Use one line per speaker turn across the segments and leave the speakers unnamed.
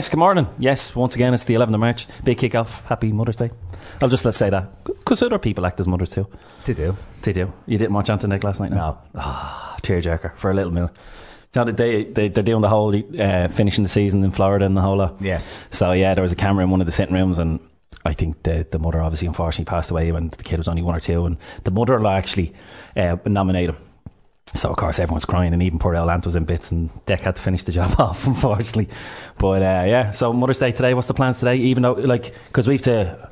Yes, good morning. Yes, once again, it's the 11th of March. Big kick-off. Happy Mother's Day. I'll just let's say that. Because other people act as mothers too.
They do.
They do. You didn't watch Ant and Dec last night?
No.
Ah, tearjerker for a little minute. They, they, they're doing the whole uh, finishing the season in Florida and the whole lot.
Yeah.
So, yeah, there was a camera in one of the sitting rooms and I think the, the mother obviously unfortunately passed away when the kid was only one or two and the mother-in-law actually uh, nominated him. So of course everyone's crying, and even poor El Ant was in bits, and Dec had to finish the job off, unfortunately. But uh, yeah, so Mother's Day today. What's the plans today? Even though, like, because we have to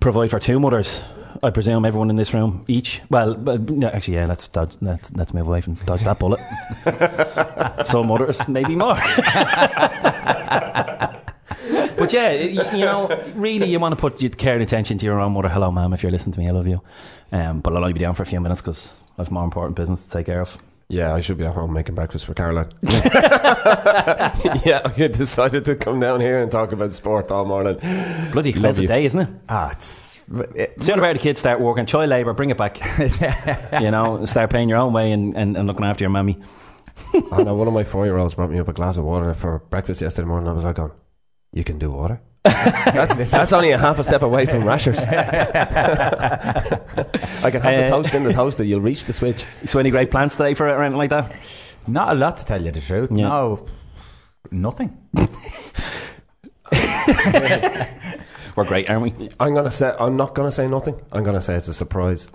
provide for two mothers. I presume everyone in this room each. Well, but, no, actually, yeah. Let's dodge, let's let's move away from dodge that bullet. Some mothers, maybe more. but yeah, you, you, know, really, you want to put your care and attention to your own mother. Hello, ma'am, if you're listening to me, I love you. Um, but I'll only be down for a few minutes because I've more important business to take care of.
Yeah, I should be at home making breakfast for Caroline. yeah, I decided to come down here and talk about sport all morning.
Bloody expensive day, isn't it?
Ah, it's. It,
Sooner about the kids start working, child labour, bring it back. you know, start paying your own way and, and, and looking after your mummy.
I know one of my four year olds brought me up a glass of water for breakfast yesterday morning. I was like, going, You can do water? that's, that's only a half a step away from rashers. I can have the
Uh,
toast in the toaster. You'll reach the switch.
So, any great plans today for it or anything like that?
not a lot to tell you the truth.
Yeah.
No, nothing.
We're great, aren't we?
I'm gonna say. I'm not gonna say nothing. I'm gonna say it's a surprise,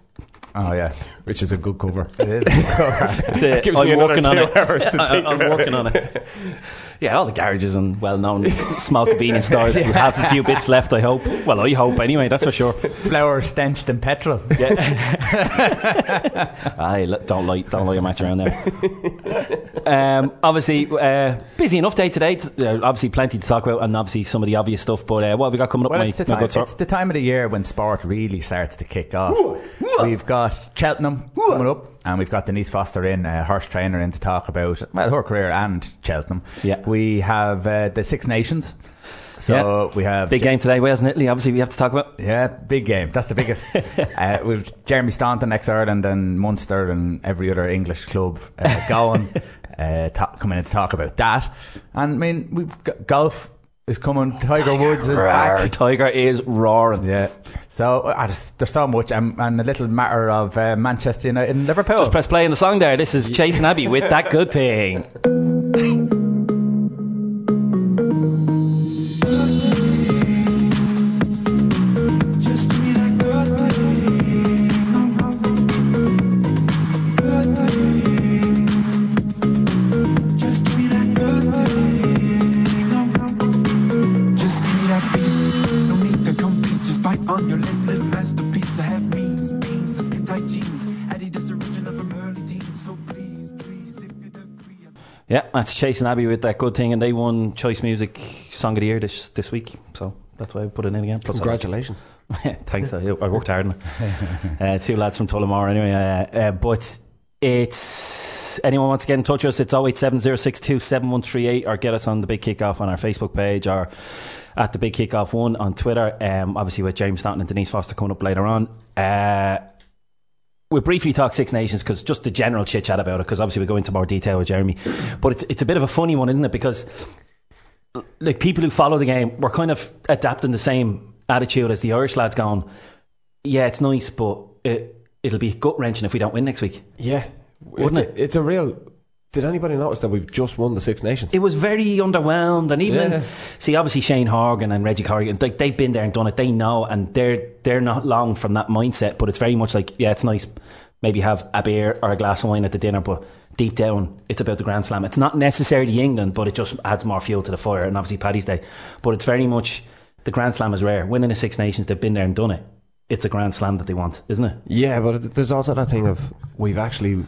Oh yeah,
which is a good cover.
it is.
It's, uh,
Gives
I'm
me another
working on
two
it.
hours to
I-
think
I'm
about
working on it. Yeah, all the garages and well-known small convenience stores will have a few bits left. I hope. Well, I hope anyway. That's for sure.
Flour stenched in petrol.
Aye, l- don't lie, don't lie your match around there. Um, obviously, uh, busy enough day today. T- uh, obviously, plenty to talk about, and obviously some of the obvious stuff. But uh, what have we got coming up?
Well,
my,
it's the, time, it's the time of the year when sport really starts to kick off. We've got Cheltenham coming up, and we've got Denise Foster in, uh, horse trainer, in to talk about well her career and Cheltenham.
Yeah.
we have uh, the Six Nations. So we have
Big game today, Wales and Italy. Obviously, we have to talk about.
Yeah, big game. That's the biggest. uh, we've Jeremy Staunton, ex Ireland and Munster and every other English club uh, going, uh, ta- coming in to talk about that. And I mean, we've got golf is coming. Tiger, Woods is
Roar,
back.
Tiger is roaring.
Yeah. So uh, there's, there's so much, um, and a little matter of uh, Manchester United and Liverpool.
Just press play in the song there. This is Chasing Abbey with that good thing. that's Chasing Abbey with that good thing, and they won Choice Music Song of the Year this this week. So that's why I put it in again. Plus,
Congratulations.
Thanks, I, I worked hard on it. uh, two lads from Tullamore anyway. Uh, uh, but it's anyone wants to get in touch with us, it's 0870627138 or get us on the Big Kickoff on our Facebook page or at the Big Kickoff one on Twitter. Um, obviously with James Staunton and Denise Foster coming up later on. Uh, we'll briefly talk Six Nations because just the general chit chat about it because obviously we'll go into more detail with Jeremy. But it's it's a bit of a funny one, isn't it? Because like people who follow the game, we're kind of adapting the same attitude as the Irish lads going, yeah, it's nice, but it, it'll be gut wrenching if we don't win next week.
Yeah,
Wouldn't
it's a, it's a real. Did anybody notice that we've just won the Six Nations?
It was very underwhelmed, and even
Yeah.
see, obviously Shane Horgan and Reggie Corrigan, like they've been there and done it. They know, and they're they're not long from that mindset. But it's very much like, yeah, it's nice. Maybe have a beer or a glass of wine at the dinner, but deep down, it's about the Grand Slam. It's not necessarily England, but it just adds more fuel to the fire. And obviously Paddy's Day, but it's very much the Grand Slam is rare. Winning the Six Nations, they've been there and done it. It's a Grand Slam that they want, isn't it?
Yeah, but there's also that thing of we've actually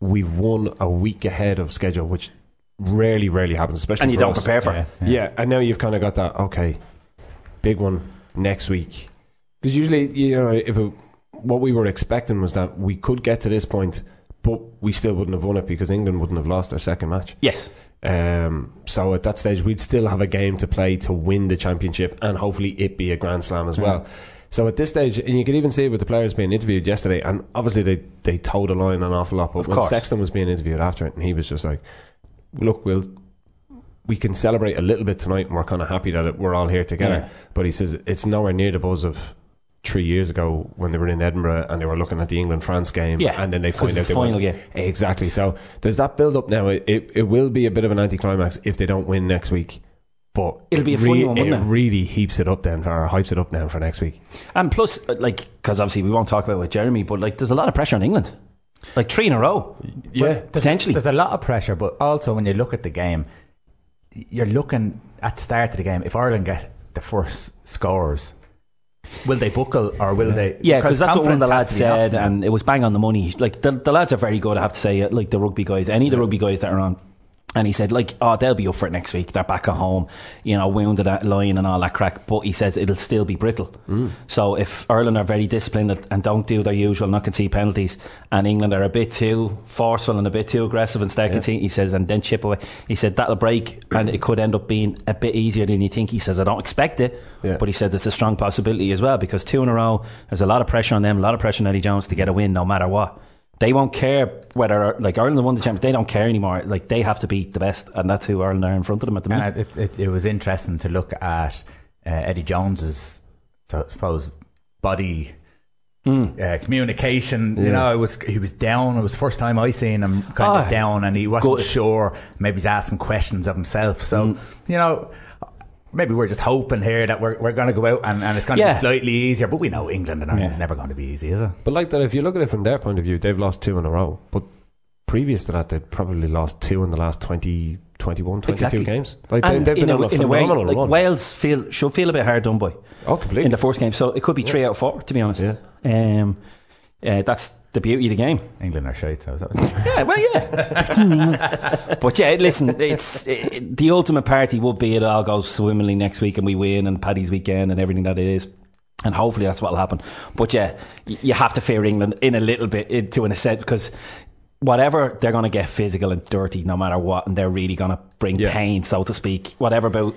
we've won a week ahead of schedule, which rarely, rarely happens, especially
And you
for
don't
us.
prepare for
Yeah,
it.
yeah.
Yeah, and now you've kind of got that. Okay, big one next week. Because usually, you know, if it, what we were expecting was that we could get to this point, but we still wouldn't have won it because England wouldn't have lost their second match.
Yes.
Um, so at that stage, we'd still have a game to play to win the championship, and hopefully it be a Grand Slam as well. So at this stage, and you could even see it with the players being interviewed yesterday, and obviously they they towed the line an awful lot. But
Of
when
course.
Sexton was being interviewed after it, and he was just like, "Look, we'll we can celebrate a little bit tonight, and we're kind of happy that it, we're all here together.
Yeah.
But he says it's nowhere near the buzz of three years ago when they were in Edinburgh and they were looking at the England France game,
Yeah,
and then they find out
the
won.
final game.
Exactly. So there's that build up now. It, it it will be a bit of an anticlimax if they don't win next week. But
It'll be
it
a funny one, wouldn't
it
it?
really heaps it up then, or hypes it up now for next week.
And plus, uh, like, because obviously we won't talk about it with Jeremy, but like, there's a lot of pressure on England. Like three in a row,
Yeah,
potentially.
There's a lot of pressure, but also when you look at the game, you're looking at the start of the game. If Ireland get the first scores, will they buckle or will they?
Yeah, because that's what one of the lads said,
knocked
and it was bang on the money. Like the, the lads are very good, I have to say. Like the rugby guys, any of the rugby guys that are on, and he said, like, oh, they'll be up for it next week. They're back at home, you know, wounded at line and all that crack. But he says it'll still be brittle. Mm. So if Ireland are very disciplined and don't do their usual, not concede penalties, and England are a bit too forceful and a bit too aggressive and start conceding, he says, and then chip away. He said that'll break, and it could end up being a bit easier than you think. He says, I don't expect it,
Yeah.
but he said it's a strong possibility as well because two in a row, there's a lot of pressure on them, a lot of pressure on Eddie Jones to get a win no matter what. They won't care whether, like, Ireland won the championship, they don't care anymore. Like, they have to beat the best, and that's who Ireland are in front of them at the minute.
It, it, it was interesting to look at uh, Eddie Jones's, I suppose, body
Hmm.
uh, communication. You know, it was he was down. It was the first time I seen him kind
Ah,
of down, and he wasn't
good.
sure. Maybe he's asking questions of himself. So
Hmm.
you know. Maybe we're just hoping here that we're, we're going to go out and, and it's going to
Yeah.
be slightly easier, but we know England and Ireland's
Yeah.
never going to be easy, is it?
But like that, if you look at it from their point of view, they've lost two in a row. But previous to that, they'd probably lost two in the last 20, 21, 22
Exactly.
games. Like they,
And
they've been
in,
on
a,
a,
in a way, like,
run.
Wales feel should feel a bit hard done by
oh, completely.
in the first game, so it could be three out of four, to be honest.
Yeah.
Um, uh, that's the beauty of the game.
England are shite, so is that what
Yeah, well, yeah. but yeah, listen, it's it, the ultimate party would be it all goes swimmingly next week and we win and Paddy's weekend and everything that it is. And hopefully that's what'll happen. But yeah, you have to fear England in a little bit, in- to an extent, because whatever they're going to get physical and dirty no matter what, and they're really going to bring
Yeah.
pain, so to speak. Whatever about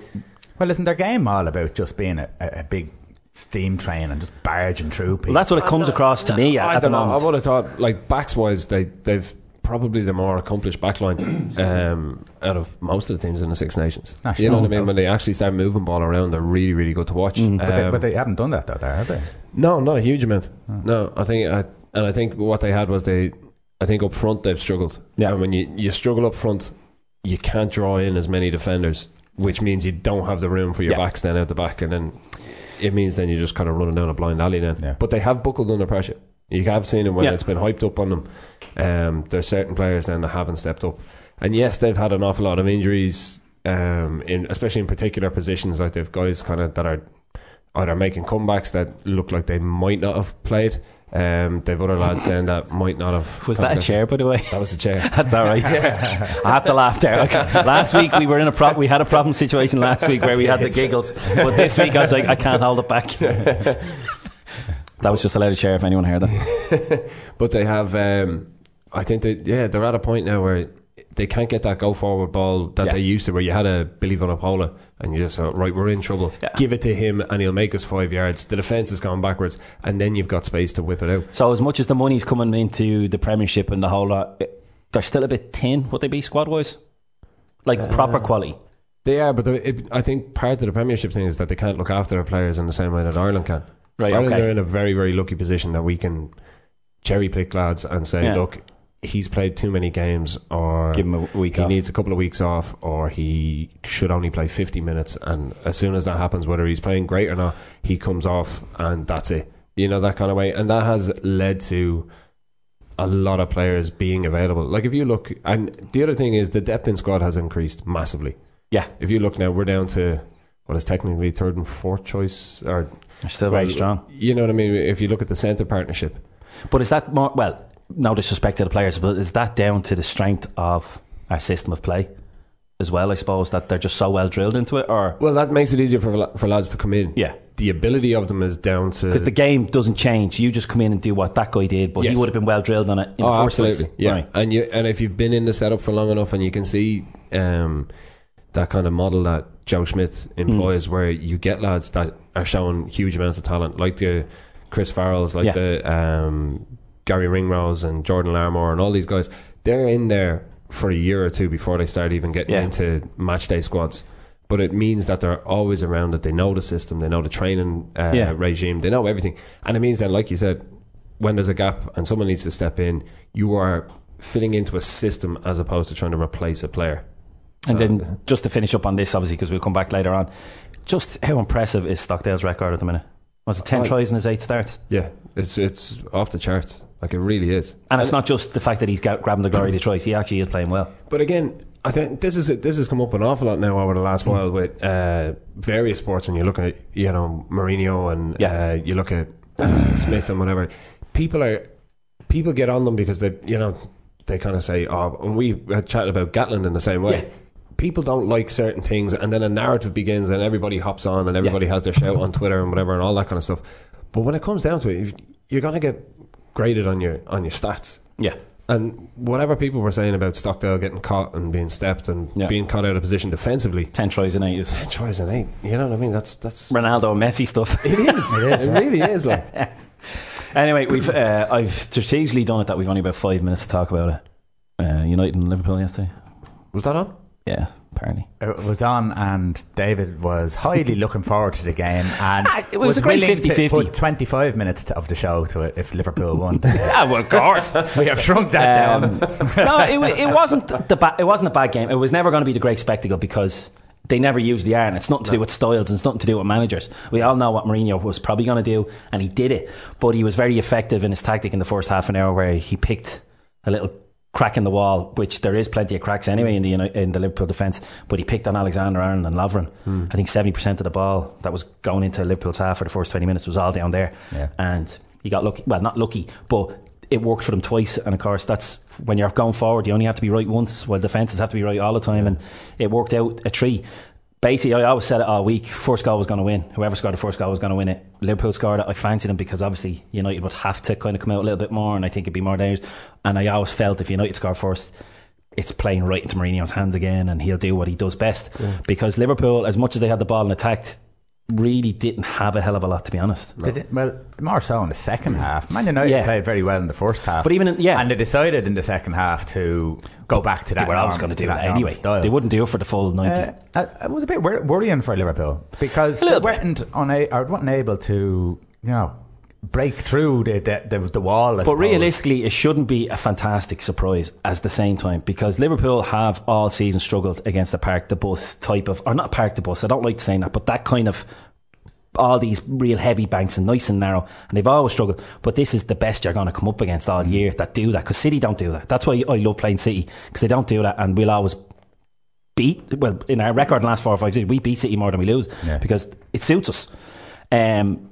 Well, isn't their game all about just being a, a big steam train and just barging through people?
well, that's what it comes across to me at,
I
at the
don't know. I would have thought, like backs wise, they they've probably the more accomplished backline um, out of most of the teams in the Six Nations.
Ah,
you know what I mean? When they actually start moving ball around, they're really really good to watch.
Mm.
but, they,
Um,
but they haven't done that though, there, have they?
No, not a huge amount. No, I think, I, and I think what they had was they, I think up front they've struggled.
Yeah.
and when you you struggle up front, you can't draw in as many defenders, which means you don't have the room for your
Yeah.
backs then out the back, and then it means then you're just kind of running down a blind alley then.
Yeah.
But they have buckled under pressure. You have seen it when
Yeah.
it's been hyped up on them. Um, there's certain players then that haven't stepped up, and yes, they've had an awful lot of injuries. Um, in especially in particular positions, like they've guys kind of that are either making comebacks that look like they might not have played. Um, they've other lads then that might not have.
Was that a chair, by the way?
That was a chair.
That's all right. I had to laugh there. Okay. Last week we were in a pro- we had a problem situation last week where we had the giggles, but this week I was like, I can't hold it back. that was just a loud chair if anyone heard that.
But they have. Um, I think they yeah they're at a point now where they can't get that go forward ball that
Yeah.
they used to, where you had a Billy Vunipola and you just thought, right, we're in trouble.
Yeah.
Give it to him and he'll make us five yards. The defence has gone backwards, and then you've got space to whip it out.
So as much as the money's coming into the Premiership and the whole lot, they're still a bit thin. Would they be squad wise? Like uh, proper quality.
They are, but it, I think part of the Premiership thing is that they can't look after their players in the same way that Ireland can.
Right,
Ireland
okay.
are in a very, very lucky position that we can cherry pick lads and say,
Yeah.
look, he's played too many games, or
Give him a week
he
off.
needs a couple of weeks off, or he should only play 50 minutes. And as soon as that happens, whether he's playing great or not, he comes off, and that's it. You know, that kind of way. And that has led to a lot of players being available. Like, if you look, and the other thing is the depth in squad has increased massively.
Yeah,
If you look now, we're down to what is technically third and fourth choice, or
they're still very
well,
strong.
You know what I mean? If you look at the centre partnership,
But is that more well? No disrespect to the players, but is that down to the strength of our system of play as well? I suppose that they're just so well drilled into it, or
well, that makes it easier for for lads to come in.
yeah,
The ability of them is down to
because the game doesn't change. You just come in and do what that guy did, but he would have been well drilled on it. In
oh,
the first
absolutely,
place.
yeah.
Right.
And you and if you've been in the setup for long enough, and you can see um, that kind of model that Joe Schmidt employs, where you get lads that are showing huge amounts of talent, like the Chris Farrells, like
Yeah.
the um, Garry Ringrose and Jordan Larmour, and all these guys. They're in there for a year or two before they start even getting
Yeah.
into match day squads. But it means that they're always around it. They know the system. They know the training uh,
Yeah.
regime. They know everything. And it means that, like you said, when there's a gap and someone needs to step in, you are fitting into a system as opposed to trying to replace a player.
And
So-
then just to finish up on this, obviously, because we'll come back later on, just how impressive is Stockdale's record at the minute? Was it 10
Oh.
tries in his eight starts?
Yeah, it's it's off the charts. Like it really is.
And it's not just the fact that he's got, grabbing the glory of tries, he actually is playing well.
But again, I think this is this has come up an awful lot now over the last while with uh, various sports. When you look at you know Mourinho and
Yeah.
uh, you look at Smith and whatever, people are people get on them because they you know they kind of say, oh, and we chatted about Gatland in the same way.
Yeah.
People don't like certain things, and then a narrative begins, and everybody hops on, and everybody has their shout on Twitter and whatever, and all that kind of stuff. But when it comes down to it, you're going to get graded on your on your stats.
Yeah.
And whatever people were saying about Stockdale getting caught and being stepped and
Yeah.
being caught out of position defensively,
10 tries in eight is
tries an eight. You know what I mean? That's that's
Ronaldo and Messi stuff.
it is. it is. It really is. Like
anyway, we've uh, I've strategically done it that we've only about five minutes to talk about it. Uh, United and Liverpool yesterday.
was that on?
Yeah, apparently.
It was on, and David was highly looking forward to the game, and
Ah, it was a great
willing
50-50.
put 25 minutes to- of the show to it if Liverpool won.
Ah, well, of course.
we have shrunk that
Um,
down.
no, it, it wasn't the ba- it wasn't a bad game. It was never going to be the great spectacle because they never used the iron. It's nothing to do with styles and it's nothing to do with managers. We all know what Mourinho was probably going to do, and he did it. But he was very effective in his tactic in the first half an hour, where he picked a little crack in the wall, which there is plenty of cracks anyway in the in the Liverpool defence. But he picked on Alexander Arnold and Lovren. Hmm. I think seventy percent of the ball that was going into Liverpool's half for the first twenty minutes was all down there,
Yeah.
and he got lucky. Well, not lucky, but it worked for them twice. And of course, that's when you're going forward, you only have to be right once, while defences have to be right all the time. And it worked out a tree. Basically, I always said it all week. First goal was going to win. Whoever scored the first goal was going to win it. Liverpool scored it. I fancied them because obviously United would have to kind of come out a little bit more, and I think it'd be more dangerous. And I always felt if United score first, it's playing right into Mourinho's hands again, and he'll do what he does best. Because Liverpool, as much as they had the ball and attacked, really didn't have a hell of a lot, to be honest.
Did it, well, more so in the second half. Man United
Yeah.
played very well in the first half.
But even in- yeah.
And they decided in the second half to go back to that
were always
norm-
going to do
that
it anyway.
Style.
They wouldn't do it for the full 90.
Uh, it was a bit worrying for Liverpool because
A
they weren't, una- or weren't able to, you know, break through the the, the, the wall. I
But
suppose.
realistically, it shouldn't be a fantastic surprise at the same time because Liverpool have all season struggled against the park the bus type of, or not park the bus. I don't like saying that, but that kind of all these real heavy banks and nice and narrow, and they've always struggled. But this is the best you're going to come up against all year that do that because City don't do that. That's why I love playing City because they don't do that, and we'll always beat. Well, in our record in the last four or five seasons, we beat City more than we lose
Yeah.
because it suits us. Um,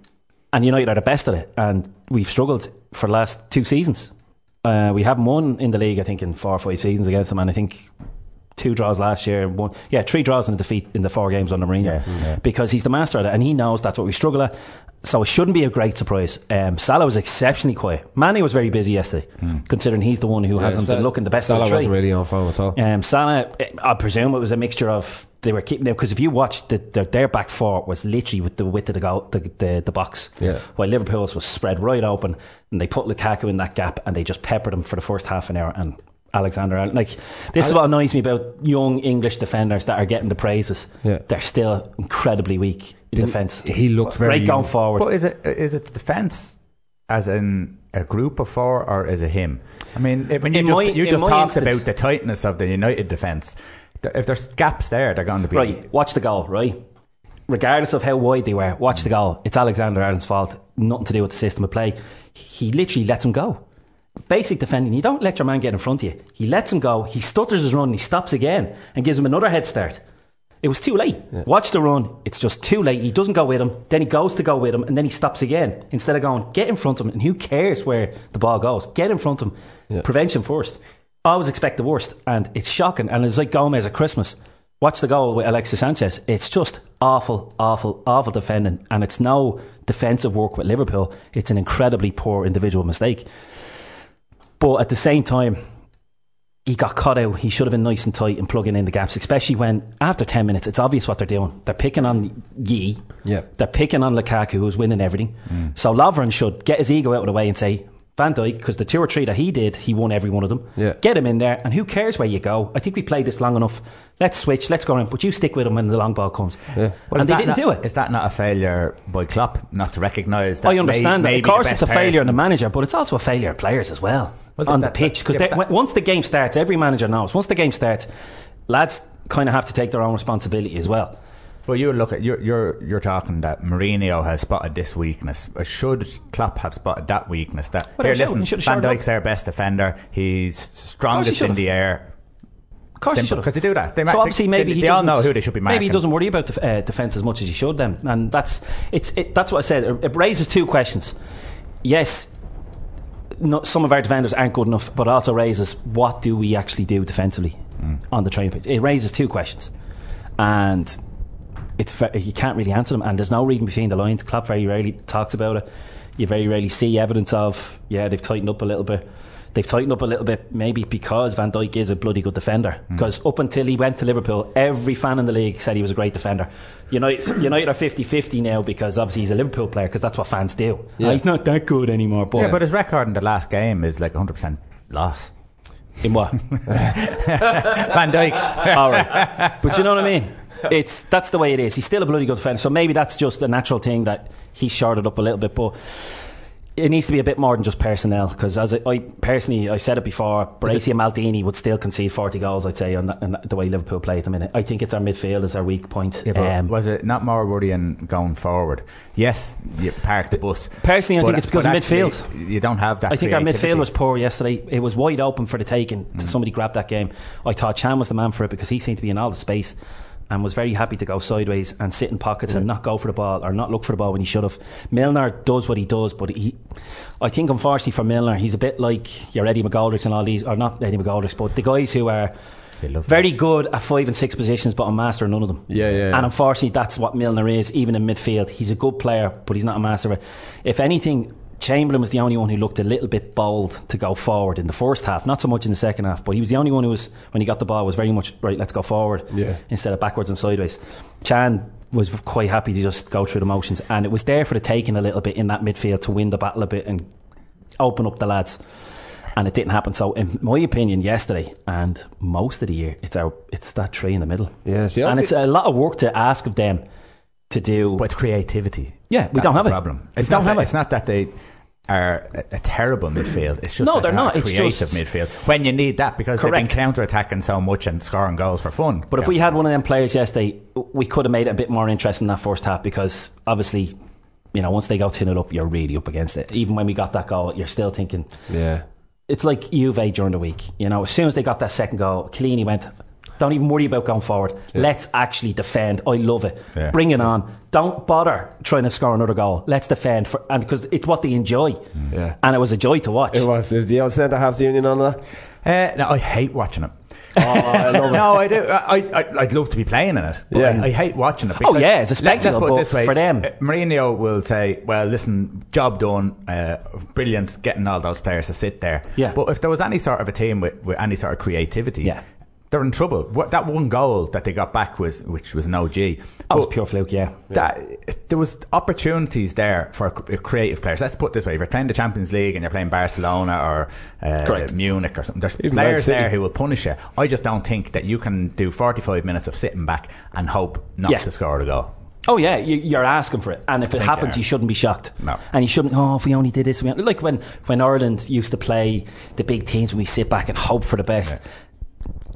and United are the best at it, and we've struggled for the last two seasons. Uh, we haven't won in the league, I think, in four or five seasons against them, and I think two draws last year, one yeah, three draws and a defeat in the four games under Mourinho,
Yeah, yeah.
because he's the master at it, and he knows that's what we struggle at. So it shouldn't be a great surprise. Um, Salah was exceptionally quiet. Mané was very busy yesterday, considering he's the one who hasn't
Sa-
been looking the best.
Salah
of the three.
wasn't really on form at all.
Um, Salah, I presume it was a mixture of they were keeping them because if you watched the, their, their back four was literally with the width of the goal, the, the, the box,
Yeah.
while Liverpool's was spread right open, and they put Lukaku in that gap and they just peppered him for the first half an hour. And Alexander, Arnold- like this is what annoys me about young English defenders that are getting the praises.
Yeah.
They're still incredibly weak in
Didn't-
defence.
he looked very
right going forward.
But is it is it the defence as in a group of four or is it him? I mean, when you
In
just
my-
you just
my
talked
instance-
about the tightness of the United defence. If there's gaps there, they're going to be
Right, watch the goal, right? Regardless of how wide they were, watch the goal. It's Alexander Arnold's fault. Nothing to do with the system of play. He literally lets him go. Basic defending. You don't let your man get in front of you. He lets him go. He stutters his run. He stops again and gives him another head start. It was too late. Watch the run. It's just too late. He doesn't go with him. Then he goes to go with him, and then he stops again instead of going get in front of him. And who cares where the ball goes? Get in front of him.
Yeah.
Prevention first. I always expect the worst, and it's shocking. And it's like Gomez at Christmas. Watch the goal with Alexis Sanchez. It's just awful, awful, awful defending, and it's no defensive work with Liverpool. It's an incredibly poor individual mistake. But at the same time, he got caught out. He should have been nice and tight and plugging in the gaps, especially when after 10 minutes, it's obvious what they're doing. They're picking on Yi.
Yeah.
They're picking on Lukaku, who's winning everything. Mm. So Lovren should get his ego out of the way and say, Van Dijk, because the two or three that he did, he won every one of them.
Yeah.
Get him in there, and who cares where you go? I think we played this long enough. Let's switch, let's go in, but you stick with him when the long ball comes.
Yeah.
Well,
and they didn't
not-
do it.
Is that not a failure by Klopp not to recognise that?
I understand
may,
that. Of course, it's a
best
failure in the manager, but it's also a failure of players as well,
Well,
on
that-
the pitch. Because
yeah,
once the game starts, every manager knows. Once the game starts, lads kind of have to take their own responsibility as well.
Well, you look at you're you're you're talking that Mourinho has spotted this weakness. Uh, Should Klopp have spotted that weakness? That
Well,
here, listen,
he
Van Dijk's our best defender. He's strongest
should
in the air.
Of course,
Simple, because they do that. They,
so
ma-
obviously, maybe
they,
he
they all
doesn't-
know who they should be marking.
Maybe he doesn't worry about the uh, defense as much as he should. Then, and that's it's it, that's what I said. It, it raises two questions. Yes, no, some of our defenders aren't good enough, but also raises what do we actually do defensively
Mm.
on the training pitch. It raises two questions, and it's ve- you can't really answer them. And there's no reading between the lines. Klopp very rarely talks about it. You very rarely see evidence of yeah they've tightened up a little bit. They've tightened up a little bit, maybe because Van Dijk is a bloody good defender. Because up until he went to Liverpool, every fan in the league said he was a great defender. United, United are 50 50 now because obviously he's a Liverpool player, because that's what fans do.
Yeah.
Ah, he's not that good anymore. But,
Yeah, but his record in the last game is like 100 percent loss.
in what?
Van Dijk.
All right. But you know what I mean? It's that's the way it is. He's still a bloody good defender. So maybe that's just a natural thing that he's shorted up a little bit. But it needs to be a bit more than just personnel. Because as I, I personally, I said it before, Baresi and Maldini would still concede forty goals. I'd say on, that, on that- the way Liverpool play at the minute. I think it's our midfield is our weak point.
Yeah,
Um,
was it not more worrying going forward? Yes, you park the bus.
Personally, I
but-
think it's because of midfield.
You don't have that.
I think our midfield was poor yesterday. It was wide open for the taking. To somebody grabbed that game. I thought Can was the man for it because he seemed to be in all the space and was very happy to go sideways and sit in pockets and not go for the ball or not look for the ball when he should have. Milner does what he does, but he, I think unfortunately for Milner, he's a bit like your Eddie McGoldricks and all these, or not Eddie McGoldricks, but the guys who are very good at five and six positions, but a master in none of them.
Yeah, yeah, yeah.
And unfortunately, that's what Milner is, even in midfield. He's a good player, but he's not a master. If anything, Chamberlain was the only one who looked a little bit bold to go forward in the first half, not so much in the second half, but he was the only one who was, when he got the ball, was very much, right, let's go forward
Yeah.
instead of backwards and sideways. Can was quite happy to just go through the motions, and it was there for the taking a little bit in that midfield to win the battle a bit and open up the lads. And it didn't happen. So, in my opinion, yesterday and most of the year, it's our it's that tree in the middle,
Yeah, see,
and it's a lot of work to ask of them to do.
But it's creativity.
Yeah, we
That's
don't have it.
problem. It's
don't
not
have
that,
it.
It's not that they are a, a terrible midfield. It's just
No,
that
they're not.
A
It's
creative
just-
midfield when you need that because they've been counter attacking so much and scoring goals for fun.
But if we had one of them players yesterday, we could have made it a bit more interesting in that first half because obviously, you know, once they go 2 0 up, you're really up against it. Even when we got that goal, you're still thinking,
yeah.
it's like Juve during the week. You know, as soon as they got that second goal, Chiellini went, don't even worry about going forward. Let's actually defend. I love it.
Yeah.
Bring it on. Don't bother trying to score another goal. Let's defend. For, and because it's what they enjoy.
Yeah.
And it was a joy to watch.
It was. There's the old centre halves union on that.
Uh, no, I hate watching it.
Oh, I love it.
no, I do. I, I, I'd love to be playing in it. But
Yeah.
I, I hate watching it.
Oh, yeah, it's a spectacle,
Let's put it this way.
for them-
uh, Mourinho will say, well, listen, job done. Uh, brilliant getting all those players to sit there.
Yeah.
But if there was any sort of a team with, with any sort of creativity,
Yeah.
They're in trouble. What, that one goal that they got back was, which was an OG.
That was pure fluke, yeah.
that there was opportunities there for creative players. Let's put it this way: if you're playing the Champions League and you're playing Barcelona or uh, Munich or something, there's
Even
players there who will punish you. I just don't think that you can do 45 minutes of sitting back and hope not
Yeah.
to score a goal.
Oh yeah, you, you're asking for it, and if it happens,
you
you shouldn't be shocked.
No.
and you shouldn't. Oh, if we only did this, we only-" like when when Ireland used to play the big teams, when we sit back and hope for the best.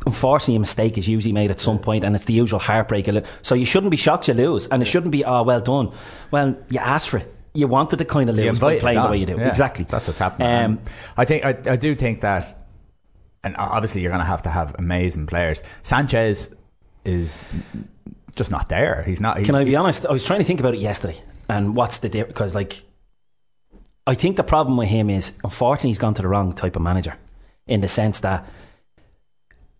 Unfortunately, a mistake is usually made at some point, and it's the usual heartbreak. So you shouldn't be shocked you lose, and it shouldn't be oh well done. Well, you asked for it. You wanted to kind of lose by playing the way you do.
Yeah,
exactly.
That's what's happening.
Um,
Um, I think I, I do think that, and obviously you're going to have to have amazing players. Sanchez is just not there. He's not. He's,
Can I be honest? I was trying to think about it yesterday, and what's the difference? Because like, I think the problem with him is, unfortunately, he's gone to the wrong type of manager, in the sense that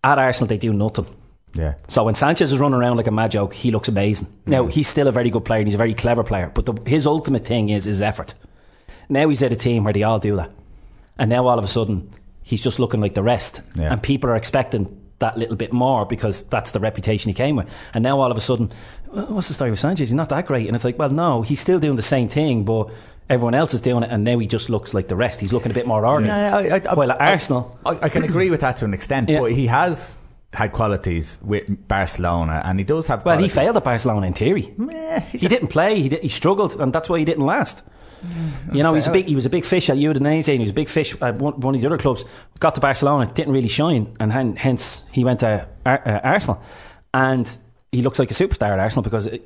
at Arsenal they do nothing.
Yeah.
So when Sanchez is running around like a mad joke, he looks amazing. Now he's still a very good player and he's a very clever player, but the, his ultimate thing is his effort. Now he's at a team where they all do that, and now all of a sudden he's just looking like the rest,
Yeah.
and people are expecting that little bit more because that's the reputation he came with. And now all of a sudden, what's the story with Sanchez? He's not that great, and it's like, well, no, he's still doing the same thing, but Everyone else is doing it, and now he just looks like the rest. He's looking a bit more ordinary.
Yeah, I, I,
While at
I-
Arsenal-
I, can agree with that to an extent,
Yeah.
but he has had qualities with Barcelona, and he does have.
Well, he failed at Barcelona in theory.
Meh, he
He didn't play. He, did, he struggled, and that's why he didn't last. You know, he's a big. He was a big fish at Udinese, and he was a big fish at one, one of the other clubs. Got to Barcelona, didn't really shine, and hen- hence he went to Ar- uh, Arsenal, and he looks like a superstar at Arsenal because uh,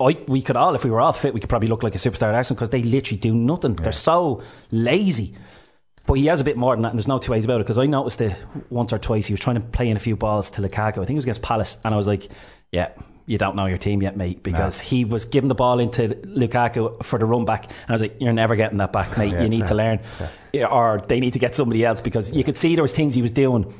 I, we could all, if we were all fit, we could probably look like a superstar at Arsenal because they literally do nothing. They're so lazy. But he has a bit more than that, and there's no two ways about it. Because I noticed it once or twice. He was trying to play in a few balls to Lukaku. I think it was against Palace, and I was like, "Yeah, you don't know your team yet, mate." Because he was giving the ball into Lukaku for the run back, and I was like, "You're never getting that back, mate.
Yeah,
you need
yeah,
to learn, Yeah, or they need to get somebody else." Because you could see there was things he was doing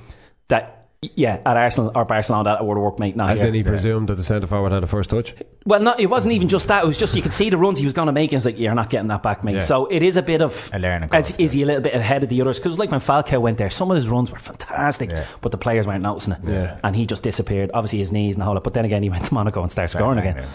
that, yeah, at Arsenal or Barcelona that would have worked, mate. Not
As
here.
in, he presumed that the centre forward had a first touch.
Well, not, it wasn't even just that. It was just you could see the runs he was going to make, and it's like you're not getting that back, mate.
Yeah.
So it is a bit of
A learning
As,
curve,
is he a little bit ahead of the others? Because like when Falcao went there, some of his runs were fantastic,
Yeah.
but the players weren't noticing it,
Yeah.
and he just disappeared. Obviously his knees and the whole lot. But then again, he went to Monaco and started scoring again.
yeah.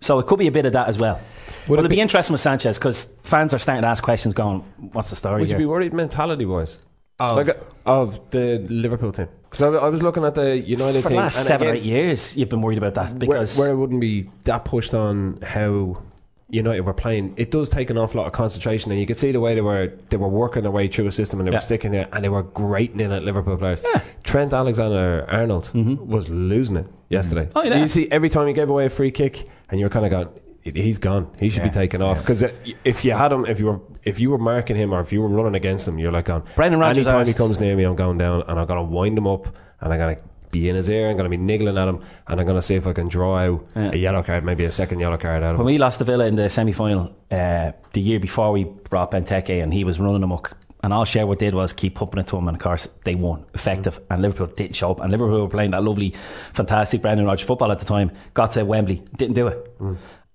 So it could be a bit of that as well.
Would
Would
it
it be
be-
interesting with Sanchez because fans are starting to ask questions, going, "What's the story
Would you be worried mentality wise?
Of-
of the Liverpool team? Because I, I was looking at the United
For the
team.
last seven or
again,
eight years, you've been worried about that because
where it wouldn't be that pushed on how United were playing, it does take an awful lot of concentration, and you could see the way they were they were working their way through a system, and they
Yeah.
were sticking it, and they were grating in at Liverpool players. Trent Alexander Arnold mm-hmm. was losing it yesterday. Mm-hmm.
Oh, yeah.
You see, every time he gave away a free kick, and you were kind of going. He's gone. He should
Yeah,
be taken off because if you had him, if you were if you were marking him or if you were running against him, you're like going.
Brendan Rodgers
Anytime he comes near me, I'm going down and I'm going to wind him up and I'm going to be in his ear. I'm going to be niggling at him and I'm going to see if I can draw out
Yeah.
a yellow card, maybe a second yellow card out of
When
him.
we lost the Villa in the semi final uh, the year before we brought Benteke and he was running amok. And all Sherwood did was keep pumping it to him, and of course they won, effective. And Liverpool didn't show up. And Liverpool were playing that lovely, fantastic Brendan Rodgers football at the time. Got to Wembley, didn't do it.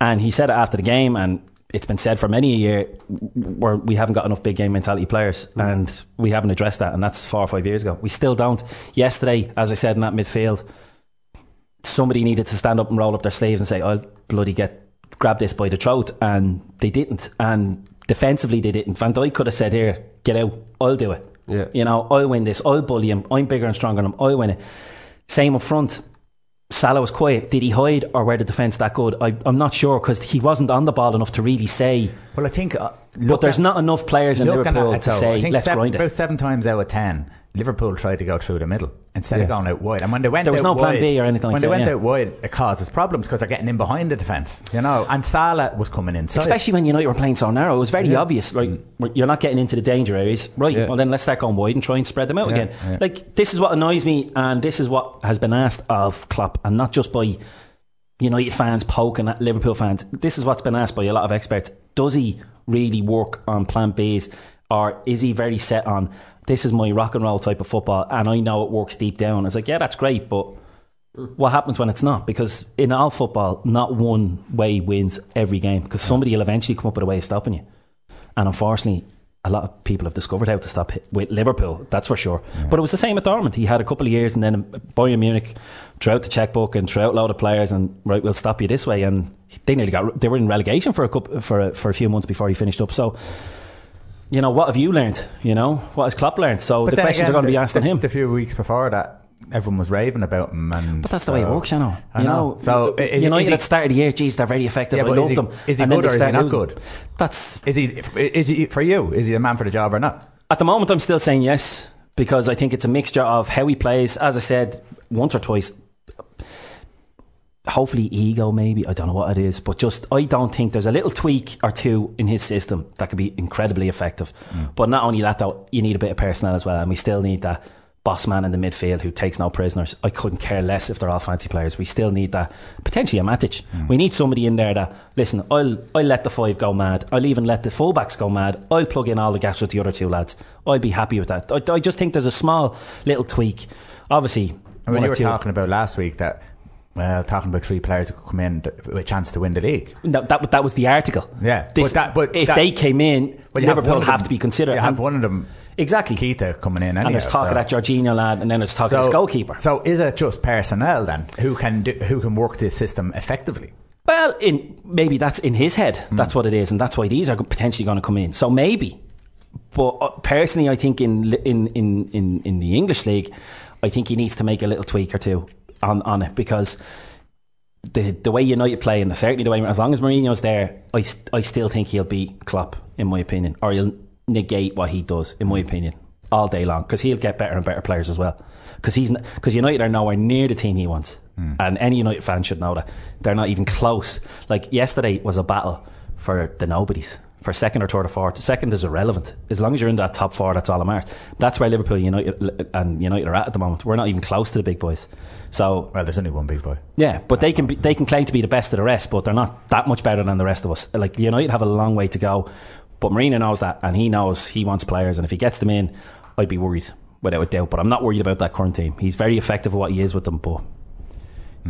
And he said it after the game, and it's been said for many a year, where we haven't got enough big game mentality players, mm. and we haven't addressed that. And that's four or five years ago. We still don't. Yesterday, as I said in that midfield, somebody needed to stand up and roll up their sleeves and say, "I'll bloody get grab this by the throat," and they didn't. And defensively, they didn't. Van Dijk could have said, "Here, get out. I'll do it.
Yeah.
You know, I'll win this. I'll bully him. I'm bigger and stronger than him. I'll win it." Same up front. Salah was quiet. Did he hide, or were the defence that good? I, I'm not sure because he wasn't on the ball enough to really say.
Well, I think. Uh,
But there's not enough players in Liverpool
at it,
to
though,
say, "Let's
seven,
grind
about seven times out of ten, Liverpool tried to go through the middle instead
Yeah.
of going out wide. And when they went
There was
out
no plan
wide,
B or anything
When
like
they
that,
went
yeah.
out wide, it causes problems because they're getting in behind the defence, you know. And Salah was coming inside.
Especially when United were playing so narrow, it was very obvious. Like mm. we're- you're not getting into the danger areas, right?
Yeah.
Well, then let's start going wide and try and spread them out
Yeah,
again.
yeah.
Like this is what annoys me, and this is what has been asked of Klopp, and not just by United fans poking at Liverpool fans. This is what's been asked by a lot of experts. Does he really work on Plan Bs, or is he very set on this is my rock and roll type of football, and I know it works deep down? It's like, yeah, that's great, but what happens when it's not? Because in all football, not one way wins every game. Because somebody will eventually come up with a way of stopping you. And unfortunately, a lot of people have discovered how to stop it with Liverpool. That's for sure. But it was the same at Dortmund. He had a couple of years, and then Bayern Munich threw out the checkbook and threw out a load of players, and right, we'll stop you this way. And they nearly got they were in relegation for a couple, for a, for a few months before he finished up. So. You know what have you learned? You know what has Klopp learned? So
But
the questions
again,
are going to be asked
the,
on him.
The few weeks before that, everyone was raving about him. And
But that's the way it works, you know.
I
you
know. So, i- is-
United
is he-
at the start of the year, geez, they're very effective.
Yeah,
I love them.
is he
And
good or is he not
losing.
good?
That's
Is he? Is he for you? Is he the man for the job or not?
at the moment. I'm still saying yes because I think it's a mixture of how he plays. As I said once or twice, hopefully ego, maybe I don't know what it is, but just I don't think there's a little tweak or two in his system that could be incredibly effective. Mm. But not only that, though, you need a bit of personnel as well, and we still need that boss man in the midfield who takes no prisoners. I couldn't care less if they're all fancy players. We still need that potentially a Matic. Mm. We need somebody in there that listen. I'll I'll let the five go mad. I'll even let the fullbacks go mad. I'll plug in all the gaps with the other two lads. I'll be happy with that. I, I just think there's a small little tweak. Obviously,
I mean, you were
two-
talking about last week that. Well, talking about three players who could come in with a chance to win the league.
No, that that was the article.
Yeah,
This-
but that- but
if
that-
they came in,
Well, you have
Liverpool
one
have, to be considered.
You have
And-
one of them,
exactly.
Keita, coming in.
and there's talk
so.
of that Jorginho lad, and then there's talk of his goalkeeper.
So is it just personnel then who can do, who can work this system effectively?
Well, in maybe that's in his head.
Hmm.
That's what it is, and that's why these are potentially going to come in. So maybe, but uh, personally, I think in in in in in the English league, I think he needs to make a little tweak or two on on it because the the way United play and certainly the way as long as Mourinho's there, I I still think he'll beat Klopp in my opinion, or he'll negate what he does in my opinion all day long because he'll get better and better players as well. Because he's because United are nowhere near the team he wants, hmm. and any United fan should know that they're not even close. Like yesterday was a battle for the nobodies. For second or third or fourth, second is irrelevant. As long as you're in that top four, that's all that matters. That's where Liverpool, United, and United are at at the moment. We're not even close to the big boys. So
Well, there's only one big boy.
yeah, but they can be, they can claim to be the best of the rest, but they're not that much better than the rest of us. Like United have a long way to go, but Mourinho knows that, and he knows he wants players, and if he gets them in, I'd be worried without a doubt. But I'm not worried about that current team. He's very effective at what he is with them, but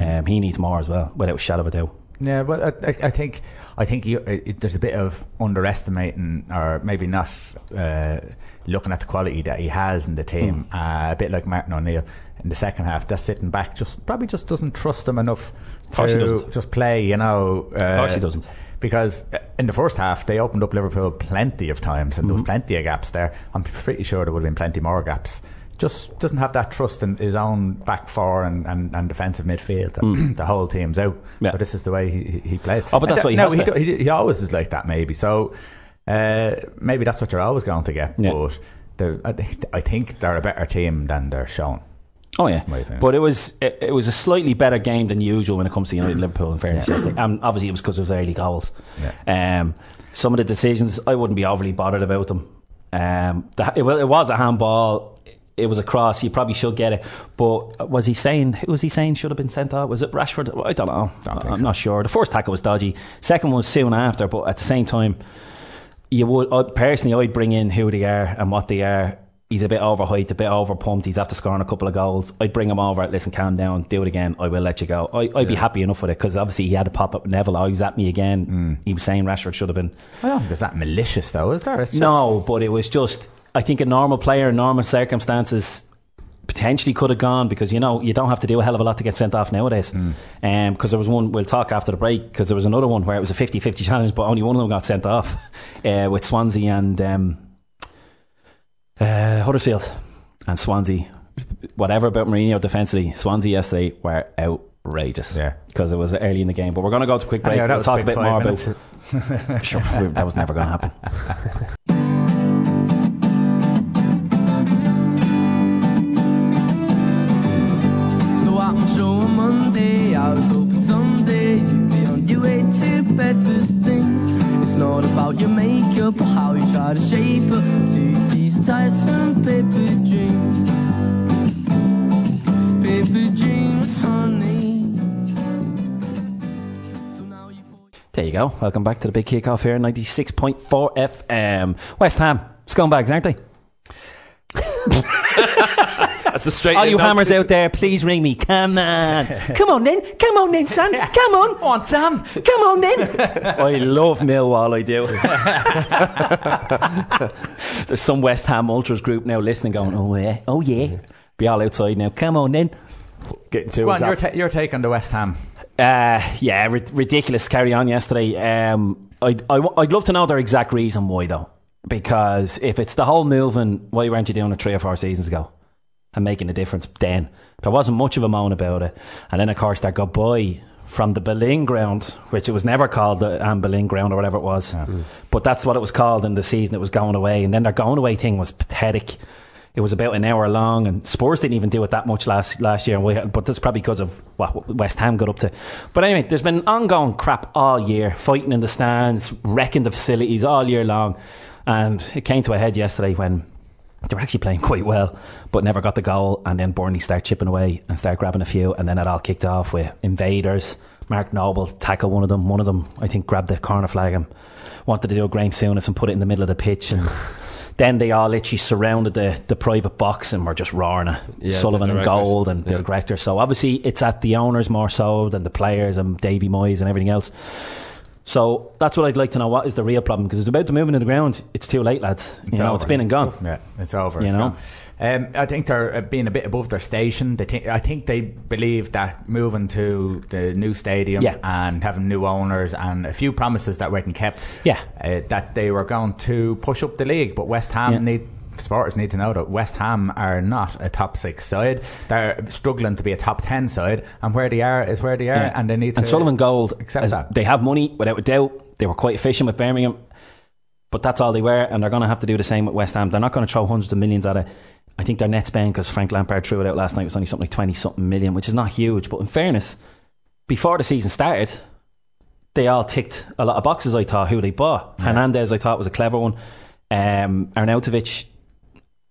um, he needs more as well, without a shadow of a doubt.
Yeah, but I, I, I think I think you, it, there's a bit of underestimating, or maybe not uh, looking at the quality that he has in the team. Uh, a bit like Martin O'Neill in the second half, just sitting back, just probably just doesn't trust him enough to just play. You know, uh,
Of course he doesn't.
Because uh, in the first half, they opened up Liverpool plenty of times, and there
Mm-hmm.
was plenty of gaps there. I'm pretty sure there would have been plenty more gaps. Just doesn't have that trust in his own back four and, and, and defensive midfield. that The whole team's out.
Mm. Yeah.
So this is the way he, he- plays.
Oh, but that's
that-
what he
no, he, he, he always is like that, maybe. So uh, maybe that's what you're always going to get.
Yeah.
But I think, I think they're a better team than they're shown.
Oh yeah, but it was it, it was a slightly better game than usual when it comes to United and Liverpool. In fairness, and obviously it was because it was early goals. Um, some of the decisions I wouldn't be overly bothered about them. Um, the, it, it was a handball. It was a cross. You probably should get it. But was he saying? Who was he saying should have been sent out? Was it Rashford? I don't know.
Don't
I'm
so.
not sure. The first tackle was dodgy. Second one was soon after. But at the same time, you would I, personally I'd bring in who they are and what they are. He's a bit overhyped, a bit overpumped. He's after scoring a couple of goals. I'd bring him over. Listen, calm down. Do it again. I will let you go. I, I'd be happy enough with it because obviously he had to pop up with Neville. Oh, he was at me again.
Mm.
He was saying Rashford should have been.
I don't think there's that malicious, though, is there? Just,
No, but it was just. I think a normal player in normal circumstances potentially could have gone because you know you don't have to do a hell of a lot to get sent off nowadays.
Mm.
Um, because there was one we'll talk after the break because there was another one where it was a 50-50 challenge, but only one of them got sent off uh, with Swansea and um, uh, Huddersfield and Swansea. Whatever about Mourinho defensively, Swansea yesterday were outrageous.
Yeah.
because it was early in the game. But we're going to go to a quick break.
Yeah, that
we'll
was
talk a bit more about. sure, that was never going to happen.
you
go. Welcome back to the big kickoff here, ninety six point four FM. West Ham scumbags, aren't they?
That's a straight.
All you hammers out there, please ring me. Come on, come on then, come on then, son, come on,
On Sam!
come on then. I love Millwall, I do. There's some West Ham ultras group now listening, going, "Oh yeah, oh yeah." Be all outside now. Come on then.
Getting to
Go on,
it.
your, ta- your take on the West Ham.
Uh, yeah, ri- ridiculous carry on yesterday. Um, I'd, I, w- I'd love to know their exact reason why, though. Because if it's the whole moving, why weren't you doing it three or four seasons ago and making a difference then? There wasn't much of a moan about it. And then, of course, their goodbye from the Boleyn ground, which it was never called the Anne Boleyn ground or whatever it was. But that's what it was called in the season. It was going away. And then their going away thing was pathetic. It was about an hour long, and Spurs didn't even do it that much last last year. we- But that's probably because of what West Ham got up to. But anyway, there's been ongoing crap all year, fighting in the stands, wrecking the facilities all year long, and it came to a head yesterday when they were actually playing quite well, but never got the goal. And then Burnley start chipping away and start grabbing a few, and then it all kicked off with invaders. Mark Noble tackled one of them. One of them, I think, grabbed the corner flag and wanted to do a Graham Souness and put it in the middle of the pitch. And then they all literally surrounded the, the private box and were just roaring at
Yeah,
Sullivan and. Gold and the
Yeah.
directors. So obviously it's at the owners more so than the players and Davy Moyes and everything else. So that's what I'd like to know. What is the real problem? Because it's about to move into the ground. It's too late, lads. You know, it's
over.
been and gone.
Yeah, it's over.
You
it's
know?
gone. Um, I think they're uh, being a bit above their station. They think, I think they believe that moving to the new stadium
Yeah.
and having new owners and a few promises that weren't kept,
Yeah.
uh, that they were going to push up the league. But West Ham
Yeah.
need supporters need to know that West Ham are not a top six side. They're struggling to be a top ten side, and where they are is where they are,
Yeah.
and they need to
And Sullivan Gold,
accept that.
they have money without a doubt. They were quite efficient with Birmingham, but that's all they were, and they're going to have to do the same with West Ham. They're not going to throw hundreds of millions at it. I think their net spend, because Frank Lampard threw it out last night, was only something like 20 something million, which is not huge. But in fairness, before the season started, they all ticked a lot of boxes, I thought, who they bought. Hernandez, I thought, was a clever one. Um, Arnautovic,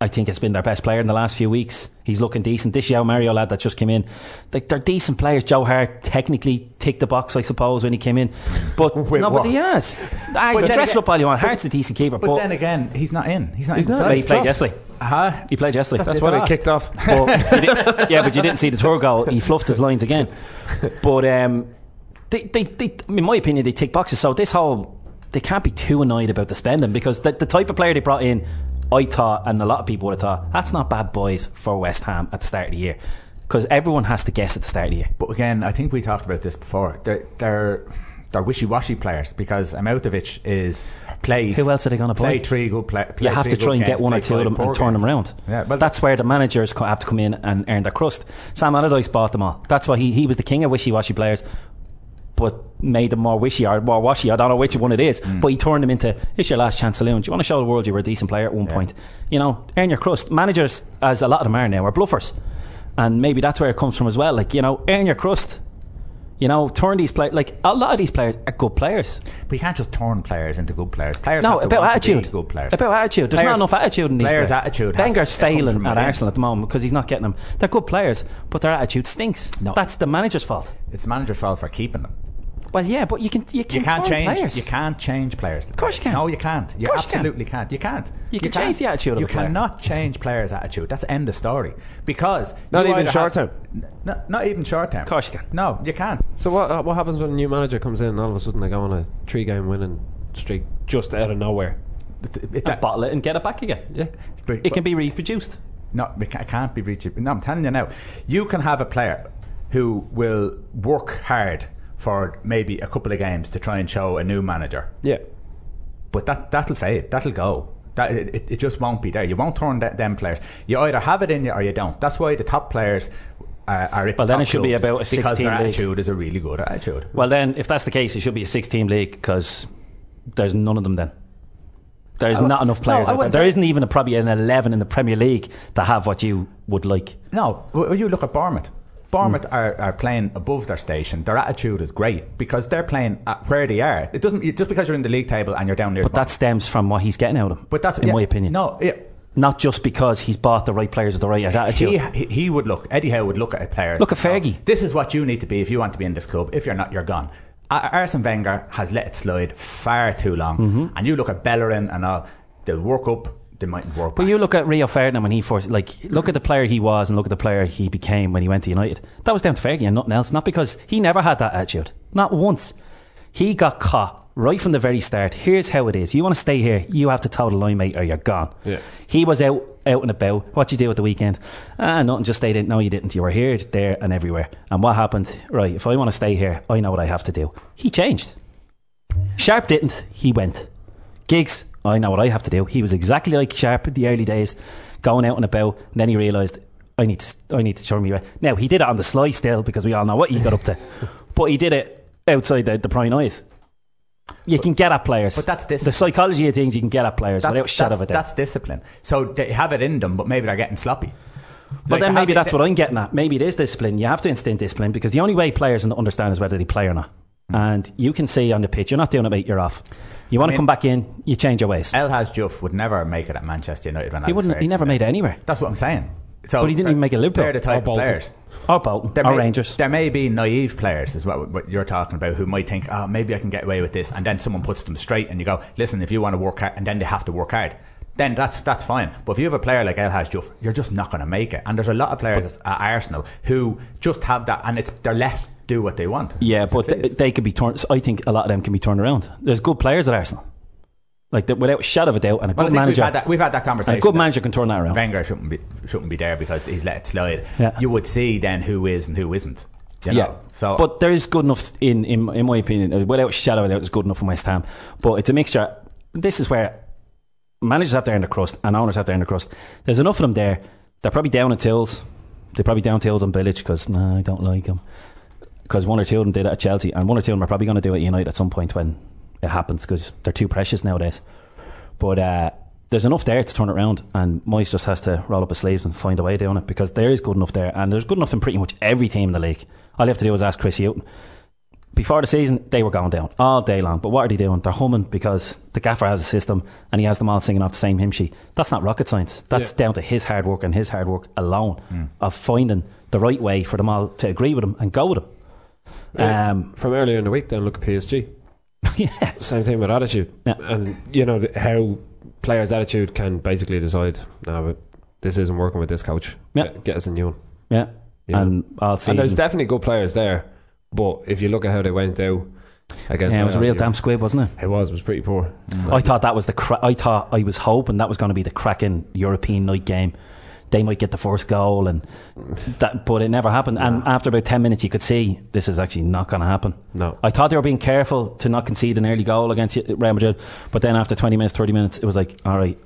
I think it's been their best player in the last few weeks. He's looking decent. This João Mario lad that just came in, like they're decent players. Joe Hart technically ticked the box, I suppose, when he came in, but
Wait,
no,
what?
but he has. Ah,
But
dress
again-
up all you want. Hart's a decent keeper,
But,
but,
then again, he's not in. He's not
He's
in.
not.
side.
he played yesterday.
Huh?
He played yesterday.
That's
They
why they
lost.
kicked off.
But did- yeah, but you didn't see the tour goal. He fluffed his lines again. But um, they, they, they, in my opinion, they tick boxes. So this whole, they can't be too annoyed about the spending because the, the type of player they brought in, I thought, and a lot of people would have thought, that's not bad boys for West Ham at the start of the year. Because everyone has to guess at the start of the year.
But again, I think we talked about this before. They're they're, they're wishy-washy players because Arnautovic is played.
Who else are they gonna play?
Play three good play,
You have to try and get one or two of them and turn them around.
Yeah, well,
that's where the managers have to come in and earn their crust. Sam Allardyce bought them all. That's why he, he was the king of wishy-washy players, but made them more wishy or more washy. I don't know which one it is,
Hmm.
but he turned them into it's your last chance saloon. Do you want to show the world you were a decent player at one point? You know, earn your crust. Managers, as a lot of them are now, are bluffers, and maybe that's where it comes from as well. Like you know, earn your crust. You know, turn these players. Like a lot of these players are good players.
But you can't just turn players into good players. Players
No,
have to
about
want to be
attitude.
good players.
About attitude. There's
Players-
not enough attitude in these
players'
players.
attitude
Wenger's failing at. Arsenal at the moment because he's not getting them. They're good players, but their attitude stinks.
No.
That's the manager's fault.
It's the manager's fault for keeping them.
Well, yeah, but you can you can
You can't change.
Players.
You can't change players. Of
course you can.
No, you can't. You
course you can.
absolutely can't. You can't.
You can
can't.
change the attitude of
You
a player.
cannot change players' attitude. That's end of story. Because
Not even short term.
N- no, not even short term. Of
course you can.
No, you can't.
So what uh, what happens when a new manager comes in and all of a sudden they go on a three game winning streak just out of nowhere?
It, it,
And bottle it and get it back again.
Yeah.
but-
It can be reproduced.
No, it can't be reached. No, I'm telling you now. You can have a player who will work hard for maybe a couple of games to try and show a new manager,
Yeah.
but that that'll fade. That'll go. That it, it- just won't be there. You won't turn that, them players. You either have it in you or you don't. That's why the top players are, are at
Well,
the
then it should be about a
because
16
their
league.
attitude is a really good attitude.
Well, then, if that's the case, it should be a six-team league because there's none of them. Then there's not enough players. Out there. There isn't even a, probably an eleven in the Premier League that have what you would like.
No, well, you look at Bournemouth. Bournemouth
Hmm.
are, are playing above their station. Their attitude is great because they're playing at where they are. It doesn't just because you're in the league table and you're down there.
But that stems from what he's getting out of them.
But that's
in
yeah,
my opinion.
No, yeah,
not just because he's bought the right players with the right attitude.
he, he would look. Eddie Howe would look at a player.
Look at Fergie.
This is what you need to be if you want to be in this club. If you're not, you're gone. Ar- Arsene Wenger has let it slide far too long.
Mm-hmm.
And you look at Bellerin and all. They'll work up. They mightn't work.
But
back.
you look at Rio Ferdinand when he first, like, look at the player he was and look at the player he became when he went to United. That was down to Fergie and nothing else. Not because he never had that attitude. Not once. He got caught right from the very start. Here's how it is. You want to stay here, you have to toe the line, mate, or you're gone.
Yeah.
He was out, out and about. What you do at the weekend? Ah, nothing. Just stayed in. No, you didn't. You were here, there, and everywhere. And what happened? Right. If I want to stay here, I know what I have to do. He changed. Sharpe didn't. He went. Giggs, I know what I have to do. He was exactly like Sharpe in the early days, going out and about. And then he realised, I need to, I need to turn me around. Now he did it on the sly still because we all know what he got up to, but he did it outside the, the prying eyes. You can get at players,
but that's this-
the psychology of things. You can get at players
that's,
without a shadow of a doubt.
that's discipline. So they have it in them, but maybe they're getting sloppy.
But
Like,
then maybe that's what I'm getting at. Maybe it is discipline. You have to instill discipline because the only way players understand is whether they play or not. Hmm. And you can see on the pitch, you're not doing it, mate. You're off. You want to
mean-
come back in, you change your ways.
El Hadji Diouf would never make it at Manchester United. When
He wouldn't. He never made it anywhere.
That's what I'm saying. So
But he didn't even make it Liverpool.
They're the type
Or
of players.
Or Bolton,
There
or
may,
Rangers.
There may be naive players, is what, what you're talking about, who might think, oh, maybe I can get away with this, and then someone puts them straight, and you go, listen, if you want to work hard, and then they have to work hard, then that's that's fine. But if you have a player like El Hadji Diouf, you're just not going to make it. And there's a lot of players at Arsenal who just have that, and it's they're let do what they want.
Yeah, but they, they could be turned. I think a lot of them can be turned around. There's good players at Arsenal, like the, without a shadow of a doubt, and a
well,
good
think we've
manager.
had that, we've had that conversation.
a good manager can turn that around.
Wenger shouldn't be shouldn't be there because he's let it slide.
Yeah.
You would see then who is and who isn't. you know?
Yeah.
So,
but there is good enough in, in in my opinion, uh, without a shadow of a doubt, it's good enough for West Ham. But it's a mixture. This is where managers have to earn the crust and owners have to earn the crust. There's enough of them there. They're probably down in tills. They're probably down tills on Village because nah, I don't like them. Because one or two of them did it at Chelsea, and one or two of them are probably going to do it at United at some point when it happens because they're too precious nowadays. But uh, there's enough there to turn it around, and Moyes just has to roll up his sleeves and find a way doing it because there is good enough there, and there's good enough in pretty much every team in the league. All you have to do is ask Chris Hughton. Before the season, they were going down all day long. But what are they doing? They're humming because the gaffer has a system and he has them all singing off the same hymn sheet. That's not rocket science. That's
Yeah.
down to his hard work and his hard work alone of finding the right way for them all to agree with him and go with him. Um,
From earlier in the week, then look at PSG.
yeah.
Same thing with attitude,
Yeah.
and you know how players' attitude can basically decide. Now, but this isn't working with this coach.
Yeah.
Get, get us a new one.
Yeah.
Yeah.
And all
And there's definitely good players there, but if you look at how they went out against,
Yeah, it was a
Real, you-
damn squib, wasn't it?
It was. It was pretty poor.
I thought that was the. Cra- I thought I was hoping that was going to be the cracking European night game. They might get the first goal, and that, but it never happened. And after about ten minutes, you could see this is actually not going to happen.
No.
I thought they were being careful to not concede an early goal against Real Madrid, but then after twenty minutes, thirty minutes, it was like, all right,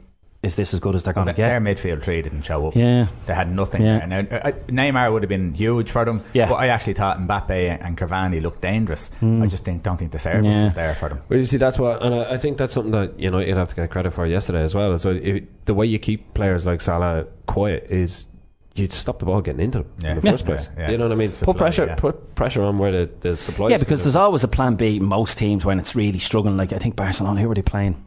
is this as good as they're going to get?
their midfield three didn't show up.
Yeah,
They had nothing
Yeah.
Now, uh, Neymar would have been huge for them,
Yeah.
but I actually thought Mbappe and Cavani looked dangerous. I just think, don't think the service.
Yeah.
was there for them.
Well, you see, that's what, and I, I think that's something that you know you'd have to get credit for yesterday as well. So if, the way you keep players like Salah quiet is you stop the ball getting into them
Yeah.
in the
Yeah.
first place.
Yeah, yeah.
You know what I mean?
Supply,
put pressure,
yeah.
put pressure on where the, the supply.
yeah, because there's always a plan B. Most teams when it's really struggling, like I think Barcelona, who were they playing?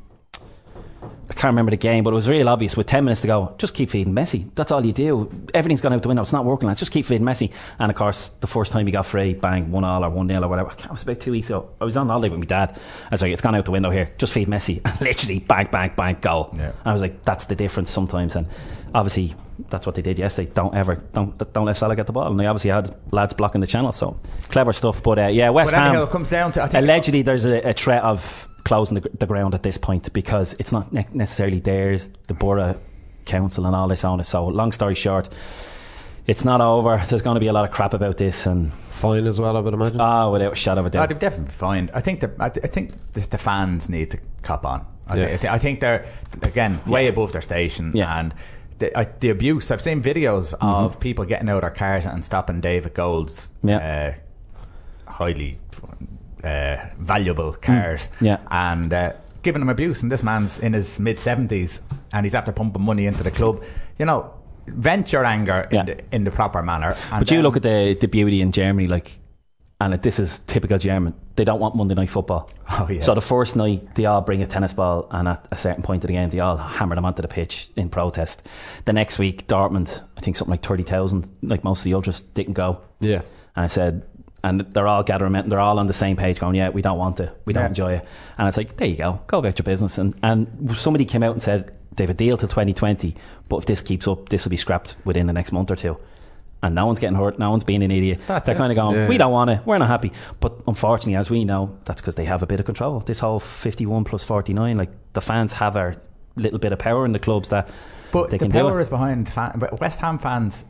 I can't remember the game, but it was real obvious. With ten minutes to go, just keep feeding Messi. That's all you do. Everything's gone out the window. It's not working. Lads. Just keep feeding Messi. And of course, the first time he got free, bang, one all or one nil or whatever. I can't- It was about two weeks ago. I was on holiday with my dad. I was like, it's gone out the window here. Just feed Messi. And literally, bang, bang, bang, goal.
Yeah.
I was like, that's the difference sometimes. And obviously, that's what they did yesterday. Don't ever, don't, don't let Salah get the ball. And they obviously had lads blocking the channel. So clever stuff. But uh, yeah, West
But
Ham.
it comes down to I think
Allegedly, there's a, a threat of closing the, the ground at this point because it's not ne- necessarily theirs, the borough council and all this on it. So, long story short, it's not over. There's going to be a lot of crap about this, and
fine as well. I would imagine.
ah, without a shadow of a
Oh,
doubt.
they've definitely fine. I think the I, th- I think the, the fans need to cop on. I,
Yeah.
thi- I, think they're again way above their station
Yeah.
and. The, I, the abuse. I've seen videos of people getting out of their cars and stopping David Gold's
Yeah.
uh, highly uh, valuable cars
Yeah.
and uh, giving him abuse. And this man's in his mid 70s and he's after pumping money into the club. You know, vent your anger
Yeah.
in, the, in the proper manner. And
But you
then-
look at the the beauty in Germany, like, and it, this is typical German. They don't want Monday night football.
Oh, yeah.
So the first night, they all bring a tennis ball, and at a certain point of the game, they all hammer them onto the pitch in protest. The next week, Dortmund, I think something like thirty thousand, like most of the ultras, didn't go.
yeah.
And I said, and they're all gathering, and they're all on the same page, going, "Yeah, we don't want it, we don't
Yeah.
enjoy it." And it's like, there you go, go about your business. And and somebody came out and said they have a deal till 2020, but if this keeps up, this will be scrapped within the next month or two. And no one's getting hurt, no one's being an idiot.
That's
they're
it.
kind of going,
Yeah.
we don't want it, we're not happy. But unfortunately, as we know, that's because they have a bit of control. This whole 51 plus 49, like the fans have a little bit of power in the clubs that
But
they
the
can do
power
it.
is behind fan, but West Ham fans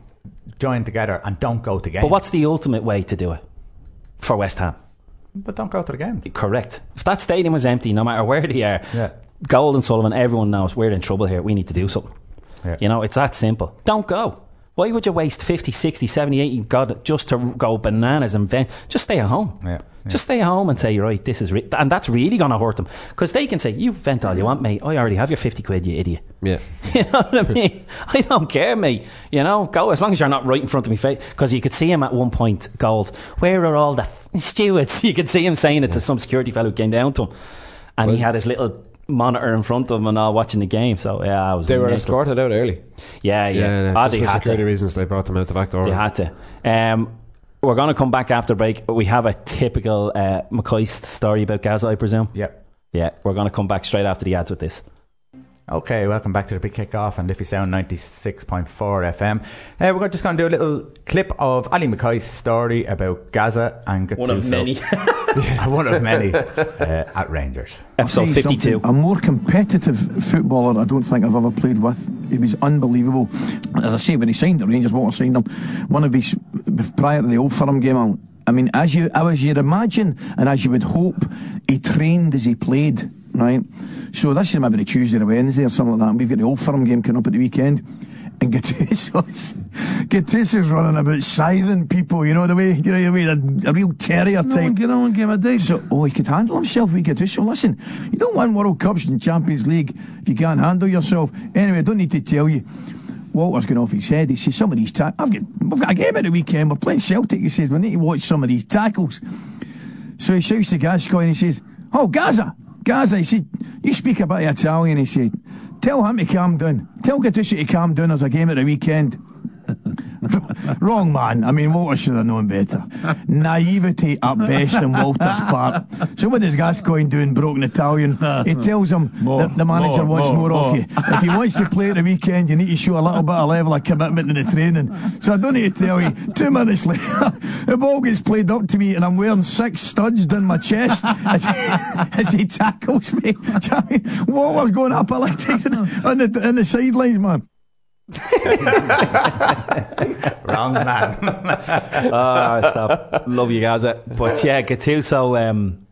join together and don't go to games.
But what's the ultimate way to do it for West Ham?
But don't go to the game.
Correct. If that stadium was empty, no matter where they are,
Yeah.
Gold and Sullivan, everyone knows we're in trouble here. We need to do something.
Yeah.
You know, it's that simple. Don't go. Why would you waste 50, 60, 70, 80 God just to go bananas and vent? Just stay at home.
Yeah, yeah.
Just stay at home and say, right, this is, re-. and that's really going to hurt them. Because they can say, you vent all you want, mate. I already have your 50 quid, you idiot.
Yeah.
You know what I mean? I don't care, mate. You know, go as long as you're not right in front of me face. Because you could see him at one point, Gold. Where are all the f- stewards? You could see him saying it to some security fellow who came down to him, and he had his little monitor in front of them and all watching the game. So yeah, I was.
They were escorted out early.
Yeah, yeah.
Yeah,
Ah,
just
they
for
had
security
to.
reasons, they brought them out the back door.
They had to. Um, we're going to come back after break. We have a typical uh, McCoist story about Gaza, I presume.
Yep.
Yeah, we're going to come back straight after the ads with this.
Okay, welcome back to the big kick-off on Liffey Sound 96.4 FM. Uh, we're just going to do a little clip of Ally McCoist's story about Gaza and
One of
Gattuso.
many.
One of many uh, at Rangers.
I'll
Episode 52.
A more competitive footballer I don't think I've ever played with. He was unbelievable. As I say, when he signed the Rangers, Walter signed him. One of his prior to the Old Firm game. I- I mean, as you, as you'd imagine, and as you would hope, he trained as he played. Right. So this is maybe the Tuesday or Wednesday or something like that. And we've got the Old Firm game coming up at the weekend. And Gattuso's, Gattuso's running about silencing people, you know, the way, you know, the way, a, a real terrier type.
Get on, give him a dig.
So, oh, he could handle himself. We could do so. Listen, you don't win World Cups and Champions League if you can't handle yourself. Anyway, I don't need to tell you. Walter's going off his head. He says, some of these tackles. I've got, I've got a game at the weekend. We're playing Celtic. He says, we need to watch some of these tackles. So he shouts to Gascoigne and he says, Oh, Gaza! Gaza! He said, You speak a bit of Italian. He said, Tell him to calm down. Tell Gattuso to calm down. There's a game at the weekend. Wrong man. I mean, Walter should have known better. Naivety at best on Walter's part. So what does Gascoigne do in broken Italian? He tells him
More,
that the manager
more,
wants more,
more,
off you. If he wants to play at the weekend, you need to show a little bit of level of commitment in the training. So I don't need to tell you. Two minutes later, the ball gets played up to me, and I'm wearing six studs down my chest as, as he tackles me. You know what I mean? Walter's going up electric on the, on the sidelines, man.
Wrong man.
Ah, stop. Love you guys. But yeah, Gattuso um,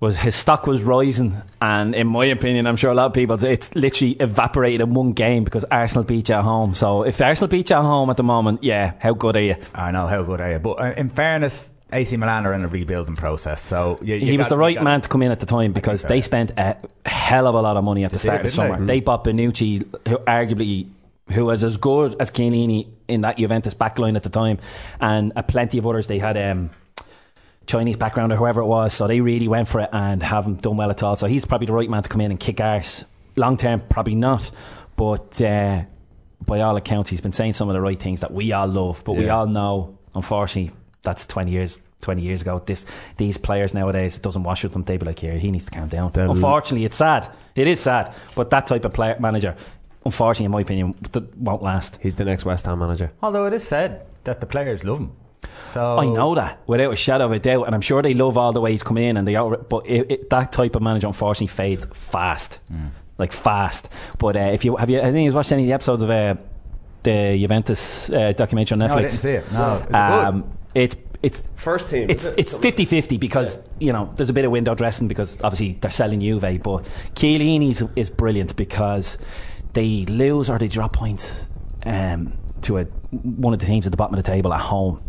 was his stock was rising, and in my opinion, I'm sure a lot of people, it's literally evaporated in one game because Arsenal beat you at home. So if Arsenal beat you at home at the moment, yeah, how good are you?
I know how good are you, but uh, in fairness, AC Milan are in a rebuilding process, so you, you
he was the right man to come in at the time because
so,
they
yeah.
spent a hell of a lot of money at the
They
start
did,
of the summer.
they?
They bought Bonucci, who arguably who was as good as Chiellini in that Juventus backline at the time, and a plenty of others. They had um, Chinese background or whoever it was, so they really went for it and haven't done well at all. So he's probably the right man to come in and kick arse. Long term, probably not, but. Uh, by all accounts, he's been saying some of the right things that we all love, but we all know, unfortunately, that's 20 years 20 years ago. This These players nowadays, it doesn't wash with them. They be like, here, he needs to calm down.
They'll-
unfortunately, it's sad. It is sad. But that type of player manager, unfortunately, in my opinion, th- won't last.
He's the next West Ham manager.
Although it is said that the players love him. So
I know that without a shadow of a doubt, and I'm sure they love all the way he's come in, and they all, but it, it, that type of manager unfortunately fades fast, like fast. But uh, if you have you, I think you watched any of the episodes of uh, the Juventus uh, documentary on Netflix.
No, I didn't see it. No, is it good?
um, it's it's
First team.
it's it's 50-50 because you know there's a bit of window dressing because obviously they're selling Juve, but Chiellini's is brilliant because they lose or they drop points um, to a one of the teams at the bottom of the table at home.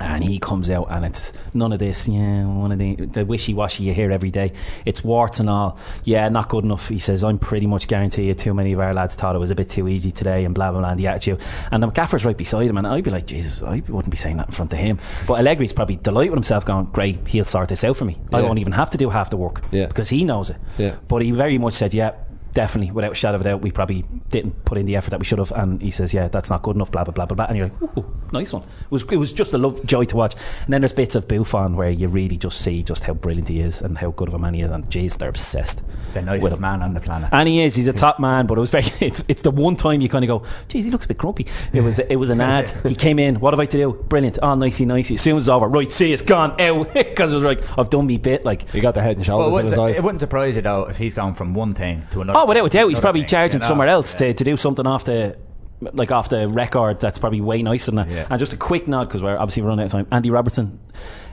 And he comes out, and it's none of this. Yeah, one of the the wishy washy you hear every day. It's warts and all. Yeah, not good enough. He says, "I'm pretty much guarantee you, too many of our lads thought it was a bit too easy today," and blah blah blah. And the attitude, and the gaffer's right beside him, and I'd be like, "Jesus, I wouldn't be saying that in front of him." But Allegri's probably delighted with himself, going, "Great, he'll sort this out for me. I
Yeah.
won't even have to do half the work
Yeah.
because he knows it."
Yeah.
But he very much said, "Yeah." Definitely, without a shadow of a doubt, we probably didn't put in the effort that we should have. And he says, "Yeah, that's not good enough." Blah blah blah blah blah. And you're like, "Ooh, nice one." It was it was just a love joy to watch. And then there's bits of Buffon where you really just see just how brilliant he is and how good of a man he is. And jeez, they're obsessed.
the
with
nicest
him.
man on the planet.
And he is. He's a top man, but it was very. It's, it's the one time you kind of go, jeez, he looks a bit grumpy." It was. It was an ad. he came in. What have I to do? Brilliant. Oh, nicey, nicey. As soon as it's over, right, see, it's gone out because it was like I've done me bit. Like,
He got the head and
Well,
shoulders in
wouldn't,
his eyes.
it wouldn't surprise you though if he's gone from one thing to another.
Oh, without a doubt, he's probably charging somewhere else to, to do something off the. Like off the record, that's probably way nicer than that.
Yeah.
And just a quick nod because we're obviously running out of time. Andy Robertson,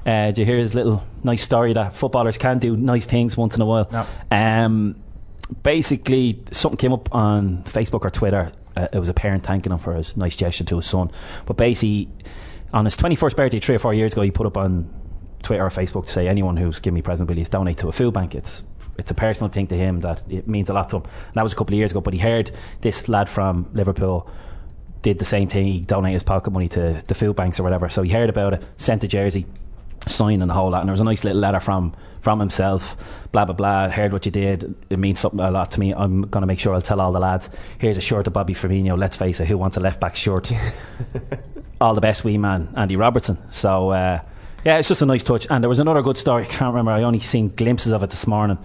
uh, did you hear his little nice story that footballers can do nice things once in a while?
No.
Um, basically, something came up on Facebook or Twitter. Uh, it was a parent thanking him for his nice gesture to his son. But basically, on his 21st birthday, three or four years ago, he put up on Twitter or Facebook to say, anyone who's given me present, please donate to a food bank. It's it's a personal thing to him that it means a lot to him. And that was a couple of years ago. But he heard this lad from Liverpool did the same thing. He donated his pocket money to the food banks or whatever. So he heard about it, sent a jersey, signed and the whole lot. And there was a nice little letter from from himself. Blah blah blah. Heard what you did. It means something a lot to me. I'm going to make sure I'll tell all the lads. Here's a shirt of Bobby Firmino. Let's face it. Who wants a left back shirt? all the best, wee man, Andy Robertson. So. Uh, yeah, it's just a nice touch. And there was another good story. I can't remember. I only seen glimpses of it this morning.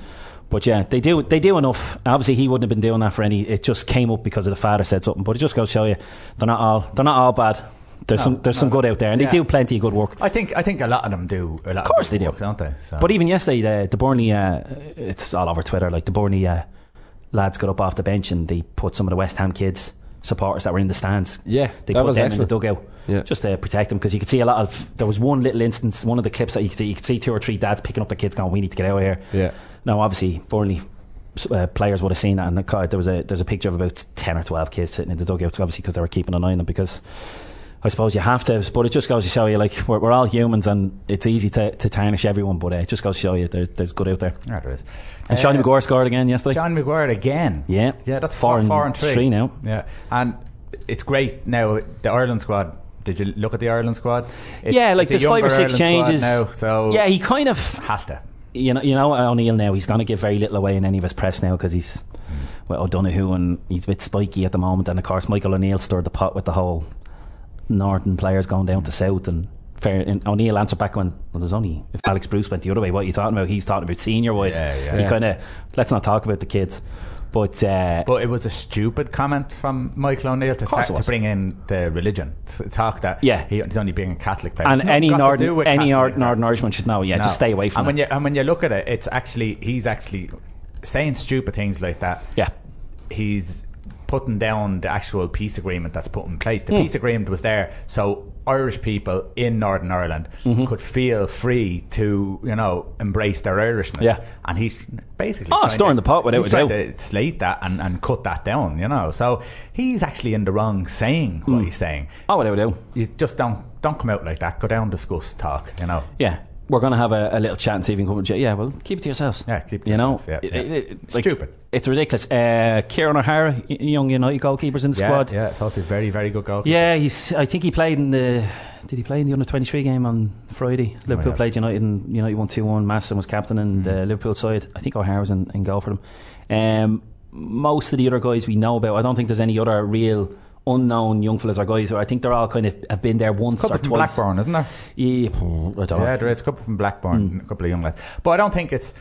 But yeah, they do they do enough. Obviously, he wouldn't have been doing that for any. It just came up because of the father said something. But it just goes to show you they're not all they're not all bad. There's
No,
some there's some good out there, and they do plenty of good work.
I think I think a lot of them do. A lot
Of course they do.
work, don't they? So.
But even yesterday, the, the Burnley, uh, it's all over Twitter. Like the Burnley uh, lads got up off the bench and they put some of the West Ham kids supporters that were in the stands.
Yeah,
they put
was
them
excellent.
in the dugout
Yeah.
just to protect them because you could see a lot of. There was one little instance, one of the clips that you could see. You could see two or three dads picking up their kids, going, "We need to get out of here."
Yeah.
Now, obviously, Burnley uh, players would have seen that, and the car, there was a there's a picture of about ten or twelve kids sitting in the dugout, obviously because they were keeping an eye on them because. I suppose you have to, but it just goes to show you, like we're, we're all humans, and it's easy to, to tarnish everyone. But uh, it just goes to show you, there's, there's good out there.
yeah, there is.
And Sean
Uh,
Maguire scored again yesterday.
Sean Maguire again.
Yeah.
yeah, that's
Four
four,
and
four and three.
three now.
Yeah, and it's great now. The Ireland squad. Did you look at the Ireland squad? It's,
yeah, like there's five or six
Ireland
changes.
now. So
yeah, he kind of
has to.
you know, you know O'Neill now. He's going to give very little away in any of his press now because he's
Hmm.
well O'Donoghue and he's a bit spiky at the moment. And of course, Michael O'Neill stirred the pot with the whole northern players going down to south and. Fair, and O'Neill answered back when well, there's only if Alex Bruce went the other way. What are you talking about? He's talking about senior wise.
Yeah, yeah.
He
Yeah.
kind of let's not talk about the kids. But, uh,
But it was a stupid comment from Michael O'Neill to, start, to bring in the religion, to talk that
Yeah.
he, he's only being a Catholic player.
and any northern any
Catholic,
Nor- Northern Irishman should know. Yeah,
No.
just stay away from
and when you and when you look at it, it's actually he's actually saying stupid things like that.
yeah,
He's putting down the actual peace agreement that's put in place. The hmm. peace agreement was there so Irish people in Northern Ireland
Mm-hmm.
could feel free to, you know, embrace their Irishness.
Yeah.
And he's basically
Oh,
trying
stirring the pot without
he's trying to slate that and, and cut that down, you know. So he's actually in the wrong saying what hmm. he's saying.
Ah, oh, whatever do.
You just don't don't come out like that. Go down, discuss, talk, you know.
Yeah, we're going to have a, a little chat and see if we can come with Yeah, well, keep it to yourselves.
Yeah, keep it to
you know,
yeah,
It-
yeah.
it- like,
Stupid.
It's ridiculous. Uh, Kieran O'Hara, young United goalkeepers in the
Yeah,
squad.
yeah, it's also be very, very good goal.
Yeah, he's. I think he played in the. Did he play in the under twenty three game on Friday? Liverpool
yeah.
played United and United won two one. Masson was captain and the Liverpool side. I think O'Hara was in, in goal for them. Um, most of the other guys we know about. I don't think there's any other real unknown young fellas or guys. Who I think they're all kind of have been there once
couple
or
from
twice.
Blackburn, isn't there?
Yeah, I don't know.
There is a couple from Blackburn,
Hmm.
a couple of young lads. But I don't think it's.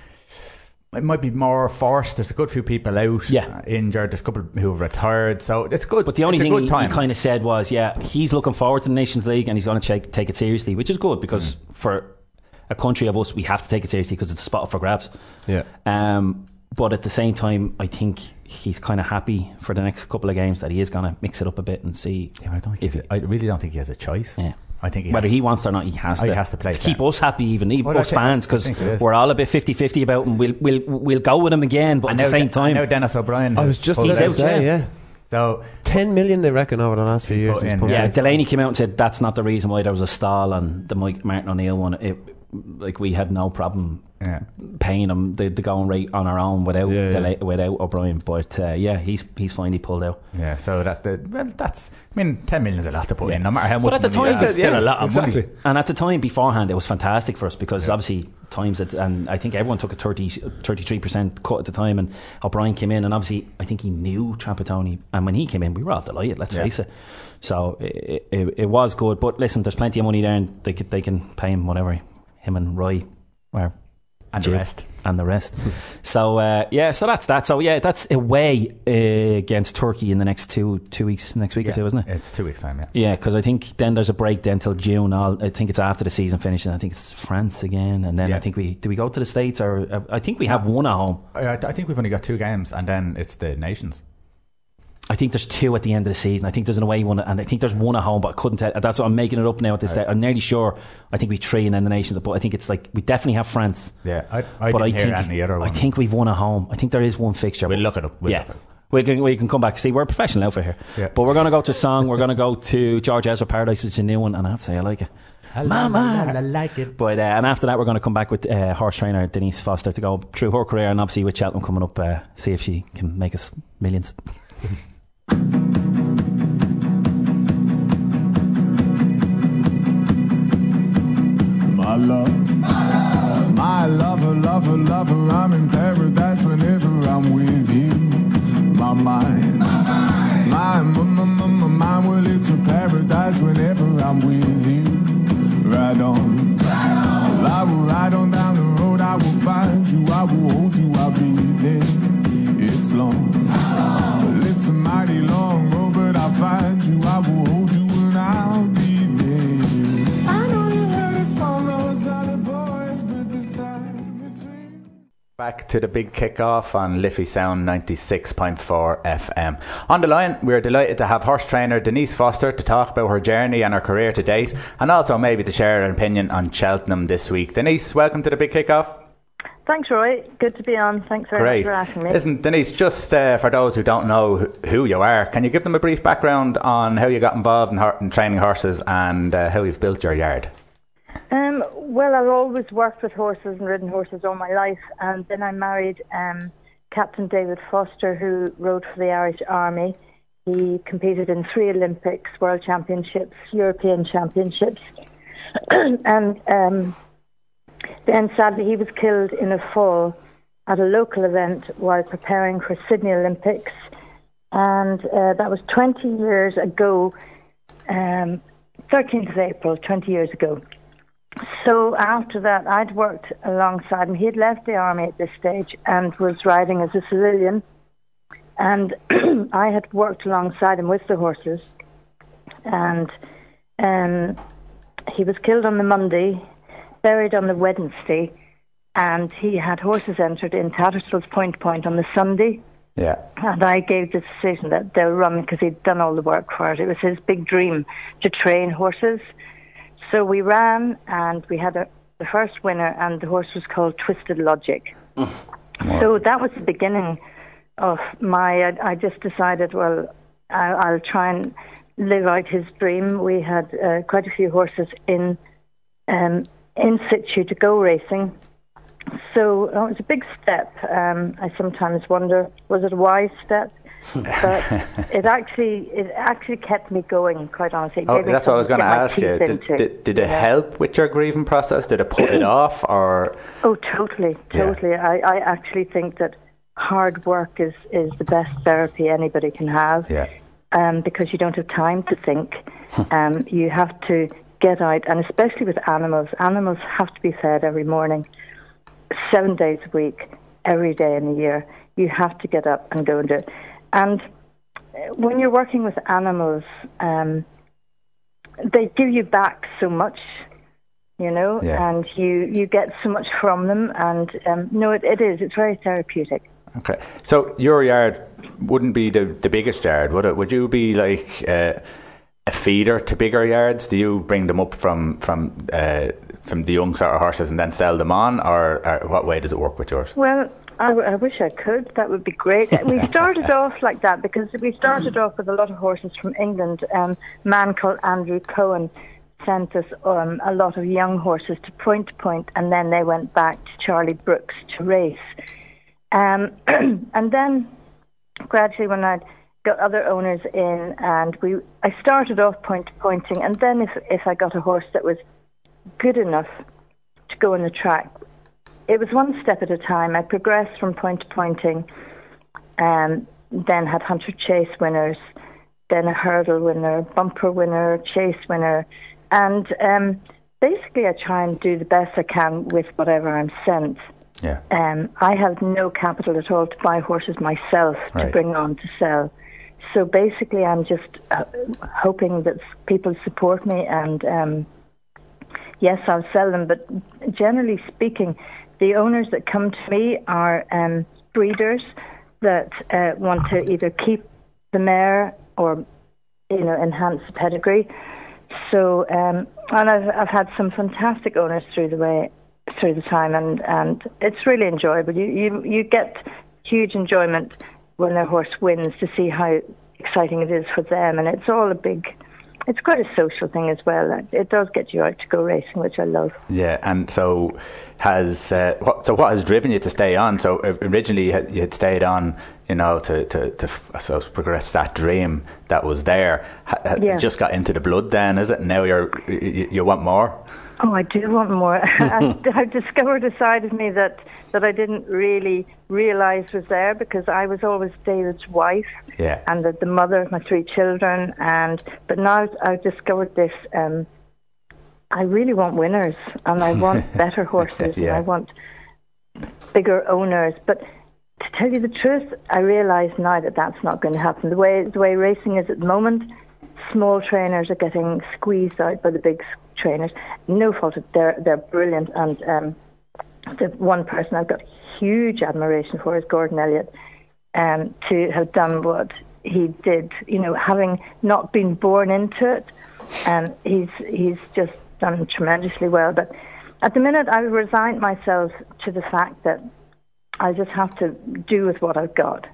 It might be more forced. There's a good few people out,
Yeah.
uh, injured. There's a couple who have retired, so it's good.
But the only
it's
thing he, he kind of said was, yeah, he's looking forward to the Nations League and he's going to take, take it seriously, which is good because for a country of us, we have to take it seriously because it's a spot up for grabs.
Yeah.
Um, but at the same time, I think he's kind of happy for the next couple of games that he is going to mix it up a bit and see
Yeah, I don't think.
if
he's- I really don't think he has a choice.
Yeah.
I think he
whether
has
he wants to or not. He has
Oh,
to.
he has to play
to keep us happy, even, even
Well,
us
think-
fans, because
think it is.
we're all a bit 50-50 about him. We'll we'll we'll go with him again, but
I
at the same
De- I
time,
know Denis O'Brien.
I was just
pulled
about to
out,
out.
say,
yeah.
yeah.
So
10 million they reckon over the last few years.
put
he's
in,
put
Yeah. Delaney came out and said that's not the reason why there was a stall on the Mike Martin O'Neill one. It, like we had no problem
yeah.
paying him the, the going rate on our own without
Yeah, yeah.
Without O'Brien. But uh, yeah, he's he's finally pulled out.
Yeah, so that the well, that's I mean, ten million is a lot to put in, no matter how much.
But at the time, yeah,
still a lot of
exactly.
money.
And at the time beforehand, it was fantastic for us because obviously times that, and I think everyone took a 33 percent cut at the time. And O'Brien came in, and obviously I think he knew Trapattoni, and when he came in, we were all delighted. Let's
Yeah.
face it. So it, it, it was good. But listen, there's plenty of money there, and they could, they can pay him whatever. Him and Roy, were
And the rest.
and the rest. so uh, yeah, so that's that. So yeah, that's away uh, against Turkey in the next two two weeks, next week or two, isn't it?
It's two weeks time. Yeah.
Yeah, because I think then there's a break then till June. I'll, I think it's after the season finishes. I think it's France again, and then
Yeah.
I think we do we go to the states or uh, I think we have one at home.
I, I think we've only got two games, and then it's the nations.
I think there's two at the end of the season. I think there's an away one, and I think there's one at home. But I couldn't tell. That's what I'm making it up now at this. stage. I'm nearly sure. I think we three in the nations. But I think it's like we definitely have France.
Yeah, I, I
but I
hear
think
any other one.
I think we've won at home. I think there is one fixture.
we'll look it up. We'll
yeah.
it up.
We can, we can come back. See, we're a professional outfit here.
Yeah.
But we're going to go to a song. We're going to go to George Ezra Paradise, which is a new one. And I'd say I like it. Mama.
I like it.
But uh, and after that, we're going to come back with uh, horse trainer Denise Foster to go through her career, and obviously with Cheltenham coming up, uh, see if she can make us millions.
My love, my lover, lover, lover, I'm in paradise whenever I'm with you. My mind, my, my, my, my, my mind, well, it's a paradise whenever I'm with you. Ride on, I will ride on down the road, I will
Back to the big kickoff on Liffey Sound 96.4 FM. On the line, we are delighted to have horse trainer Denise Foster to talk about her journey and her career to date, and also maybe to share an opinion on Cheltenham this week. Denise, welcome to the big kickoff.
Thanks, Roy. Good to be on. Thanks very
Great.
much for asking me.
Listen, Denise, just uh, for those who don't know who you are, can you give them a brief background on how you got involved in, in training horses and uh, how you've built your yard?
Um, well, I've always worked with horses and ridden horses all my life, and then I married um, Captain David Foster, who rode for the Irish Army. He competed in three Olympics, World Championships, European Championships, and um, then sadly he was killed in a fall at a local event while preparing for Sydney Olympics, and uh, that was 20 years ago, um, 13th of April, 20 years ago. So after that, I'd worked alongside him. He had left the army at this stage and was riding as a civilian. And I had worked alongside him with the horses. And um, he was killed on the Monday, buried on the Wednesday, and he had horses entered in Tattersall's Point Point on the Sunday.
Yeah.
And I gave the decision that they'll run because he'd done all the work for it. It was his big dream to train horses. So we ran and we had a, the first winner, and the horse was called Twisted Logic. So that was the beginning of my. I, I just decided, well, I, I'll try and live out his dream. We had uh, quite a few horses in um, in situ to go racing. So uh, it was a big step. Um, I sometimes wonder, was it a wise step? but it actually it actually kept me going. Quite honestly,
Oh, that's what I was going to ask you. Did, did, did it
know.
help with your grieving process? Did it put it off, or
Oh, totally,
Yeah.
totally. I, I actually think that hard work is, is the best therapy anybody can have.
yeah,
Um, because you don't have time to think. um, you have to get out, and especially with animals, animals have to be fed every morning, seven days a week, every day in the year. You have to get up and go and do it. And uh, when you're working with animals, um, they give you back so much, you know,
Yeah.
and you, you get so much from them. And um, no, it, it is. It's very therapeutic.
okay. So your yard wouldn't be the, the biggest yard, would it? Would you be like uh, a feeder to bigger yards? Do you bring them up from from uh, from the young sort of horses and then sell them on, or, or what way does it work with yours?
Well, I, w- I wish I could. That would be great. We started off like that because we started off with a lot of horses from England. Um, a man called Andrew Cohen sent us um, a lot of young horses to Point to Point, and then they went back to Charlie Brooks to race. Um, and then gradually, when I got other owners in, and we, I started off point to pointing, and then if if I got a horse that was good enough to go on the track, it was one step at a time. I progressed from point to pointing, and then had hunter chase winners, then a hurdle winner, bumper winner, chase winner, and um, basically I try and do the best I can with whatever I'm sent.
Yeah.
Um, I have no capital at all to buy horses myself to
Right.
bring on to sell. So basically, I'm just uh, hoping that people support me, and um, yes, I'll sell them. But generally speaking, the owners that come to me are um, breeders that uh, want to either keep the mare or you know enhance the pedigree. So, um, and I've I've had some fantastic owners through the way through the time, and and it's really enjoyable. You you you get huge enjoyment when their horse wins to see how exciting it is for them, and it's all a big. It's quite a social thing as well. It- It does get you out to go racing, which I love.
Yeah, and so has uh, what, so what has driven you to stay on? So uh, originally you had, you had stayed on, you know, to to, to suppose progress that dream that was there. Ha,
Yeah.
it just got into the blood, then, is it? Now you're you, you want more.
Oh, I do want more. I, I've discovered a side of me that, that I didn't really realise was there because I was always David's wife
Yeah.
and the, the mother of my three children. And but now I've discovered this. Um, I really want winners, and I want better horses, and I want bigger owners. But to tell you the truth, I realise now that that's not going to happen. The way the way racing is at the moment, small trainers are getting squeezed out by the big trainers. No fault, they're they're brilliant, and um, the one person I've got huge admiration for is Gordon Elliott. Um, to have done what he did, you know, having not been born into it, um, he's he's just done tremendously well. But at the minute, I've resigned myself to the fact that I just have to do with what I've got.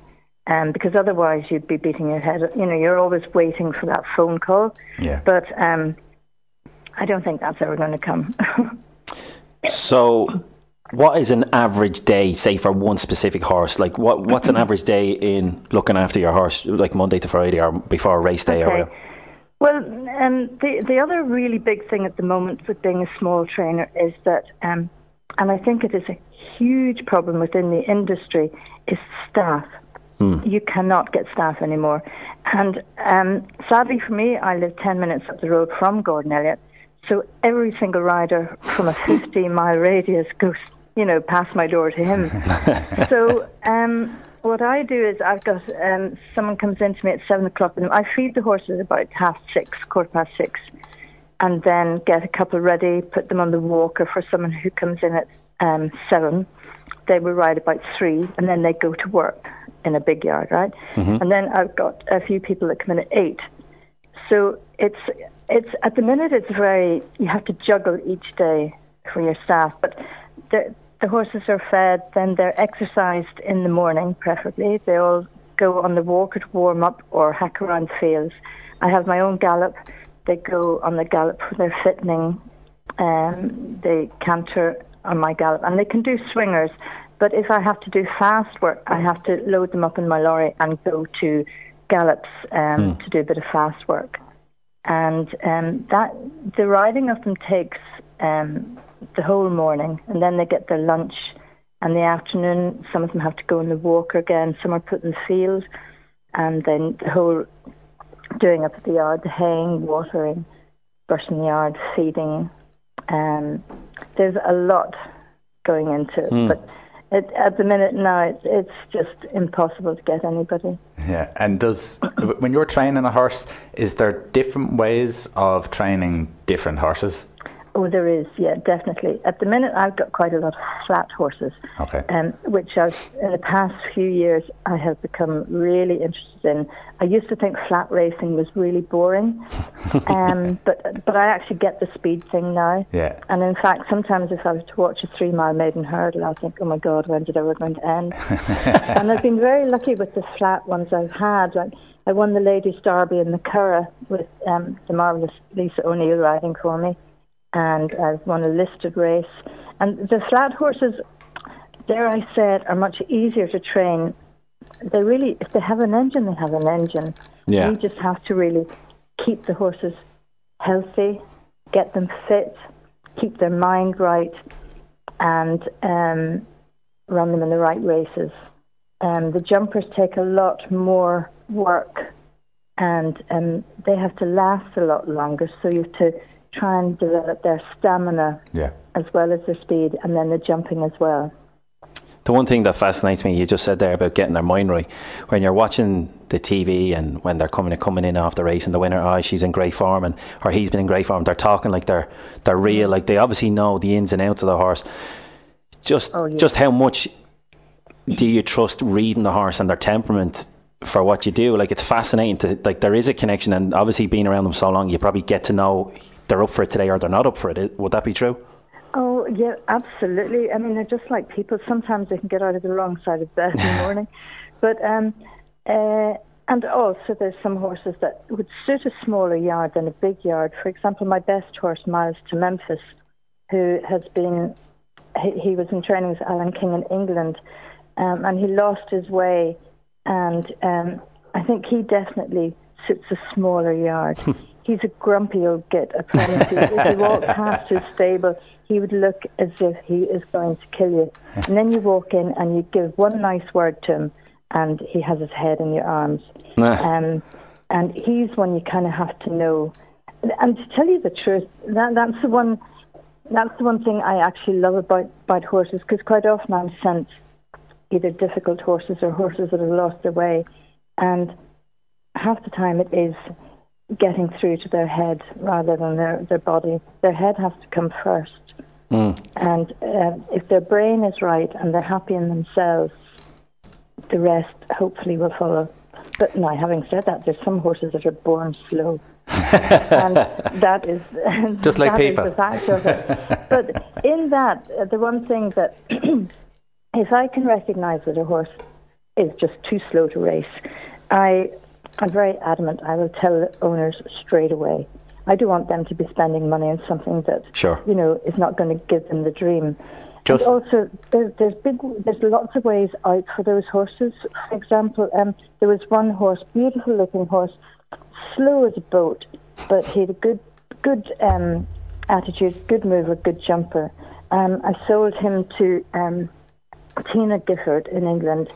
Um, because otherwise you'd be beating your head. You know, you're always waiting for that phone call.
Yeah.
But um, I don't think that's ever going to come.
So, what is an average day, say, for one specific horse? Like, what what's an average day in looking after your horse, like Monday to Friday or before a race day? Or
Okay. Well, um, the the other really big thing at the moment with being a small trainer is that, um, and I think it is a huge problem within the industry, is staff. You cannot get staff anymore, and um, sadly for me, I live ten minutes up the road from Gordon Elliott, so every single rider from a fifteen mile radius goes, you know, past my door to him. so um, what I do is I've got um, someone comes in to me at seven o'clock, and I feed the horses about half six, quarter past six, and then get a couple ready, put them on the walker for someone who comes in at um, seven. They will ride about three, and then they go to work in a big yard, right? And then I've got a few people that come in at eight. So it's it's at the minute it's very you have to juggle each day for your staff, but the the horses are fed, then they're exercised in the morning, preferably. They all go on the walker to warm up or hack around fields. I have my own gallop. They go on the gallop for their fitting. Um, they canter on my gallop, and they can do swingers. But if I have to do fast work, I have to load them up in my lorry and go to gallops um, to do a bit of fast work and um, that the riding of them takes um, the whole morning, and then they get their lunch. And the afternoon, some of them have to go in the walker again. Some are put in the field, and then the whole doing up at the yard, the haying, watering, brushing the yard, feeding. Um, there's a lot going into it, but it, at the minute no, it's, it's just impossible to get anybody.
Yeah, and does when you're training a horse, is there different ways of training different horses?
Oh, there is, yeah, definitely. At the minute, I've got quite a lot of flat horses,
Okay.
um, which I've, in the past few years, I have become really interested in. I used to think flat racing was really boring, um, but but I actually get the speed thing now.
Yeah.
And in fact, sometimes if I was to watch a three mile maiden hurdle, I'll think, oh my God, when did it ever going to end? and I've been very lucky with the flat ones I've had. Like I won the Ladies Derby in the Curragh with um, the marvellous Lisa O'Neill riding for me, and I've won a listed race. And the flat horses, dare I say it, are much easier to train. They really, if they have an engine, they have an engine.
Yeah.
You just have to really keep the horses healthy, get them fit, keep their mind right, and um, run them in the right races. Um, the jumpers take a lot more work, and um, they have to last a lot longer. So you have to try and develop their stamina
Yeah.
as well as their speed, and then the jumping as well.
The one thing that fascinates me, you just said there about getting their mind right. When you're watching the TV and when they're coming coming in after the race and the winner, oh, she's in great form and or he's been in great form. They're talking like they're they're real, mm-hmm. like they obviously know the ins and outs of the horse. Just
Oh, yeah.
just how much do you trust reading the horse and their temperament for what you do? Like it's fascinating to like there is a connection, and obviously being around them so long, you probably get to know they're up for it today or they're not up for it. Would that be true?
Oh, yeah, absolutely. I mean, they're just like people. Sometimes they can get out of the wrong side of bed in the morning. But, um, uh, and also there's some horses that would suit a smaller yard than a big yard. For example, my best horse, Miles to Memphis, who has been, he, he was in training with Alan King in England, um, and he lost his way. And um, I think he definitely suits a smaller yard. He's a grumpy old git, I promise you. if you walk past his stable, he would look as if he is going to kill you. And then you walk in and you give one nice word to him, and he has his head in your arms.
Nah.
Um, and he's one you kind of have to know. And to tell you the truth, that, that's the one. That's the one thing I actually love about about horses, because quite often I'm sent either difficult horses or horses that have lost their way, and half the time it is getting through to their head rather than their, their body. Their head has to come first. And um, if their brain is right and they're happy in themselves, the rest hopefully will follow. But now, having said that, there's some horses that are born slow. and that is
Just like people.
the fact of it. But in that, uh, the one thing that if I can recognise that a horse is just too slow to race, I I'm very adamant. I will tell the owners straight away. I do want them to be spending money on something that
Sure.
you know is not going to give them the dream.
Just-
and also, there's, there's big, there's lots of ways out for those horses. For example, um, there was one horse, beautiful looking horse, slow as a boat, but he had a good, good um, attitude, good mover, good jumper. Um, I sold him to um, Tina Gifford in England,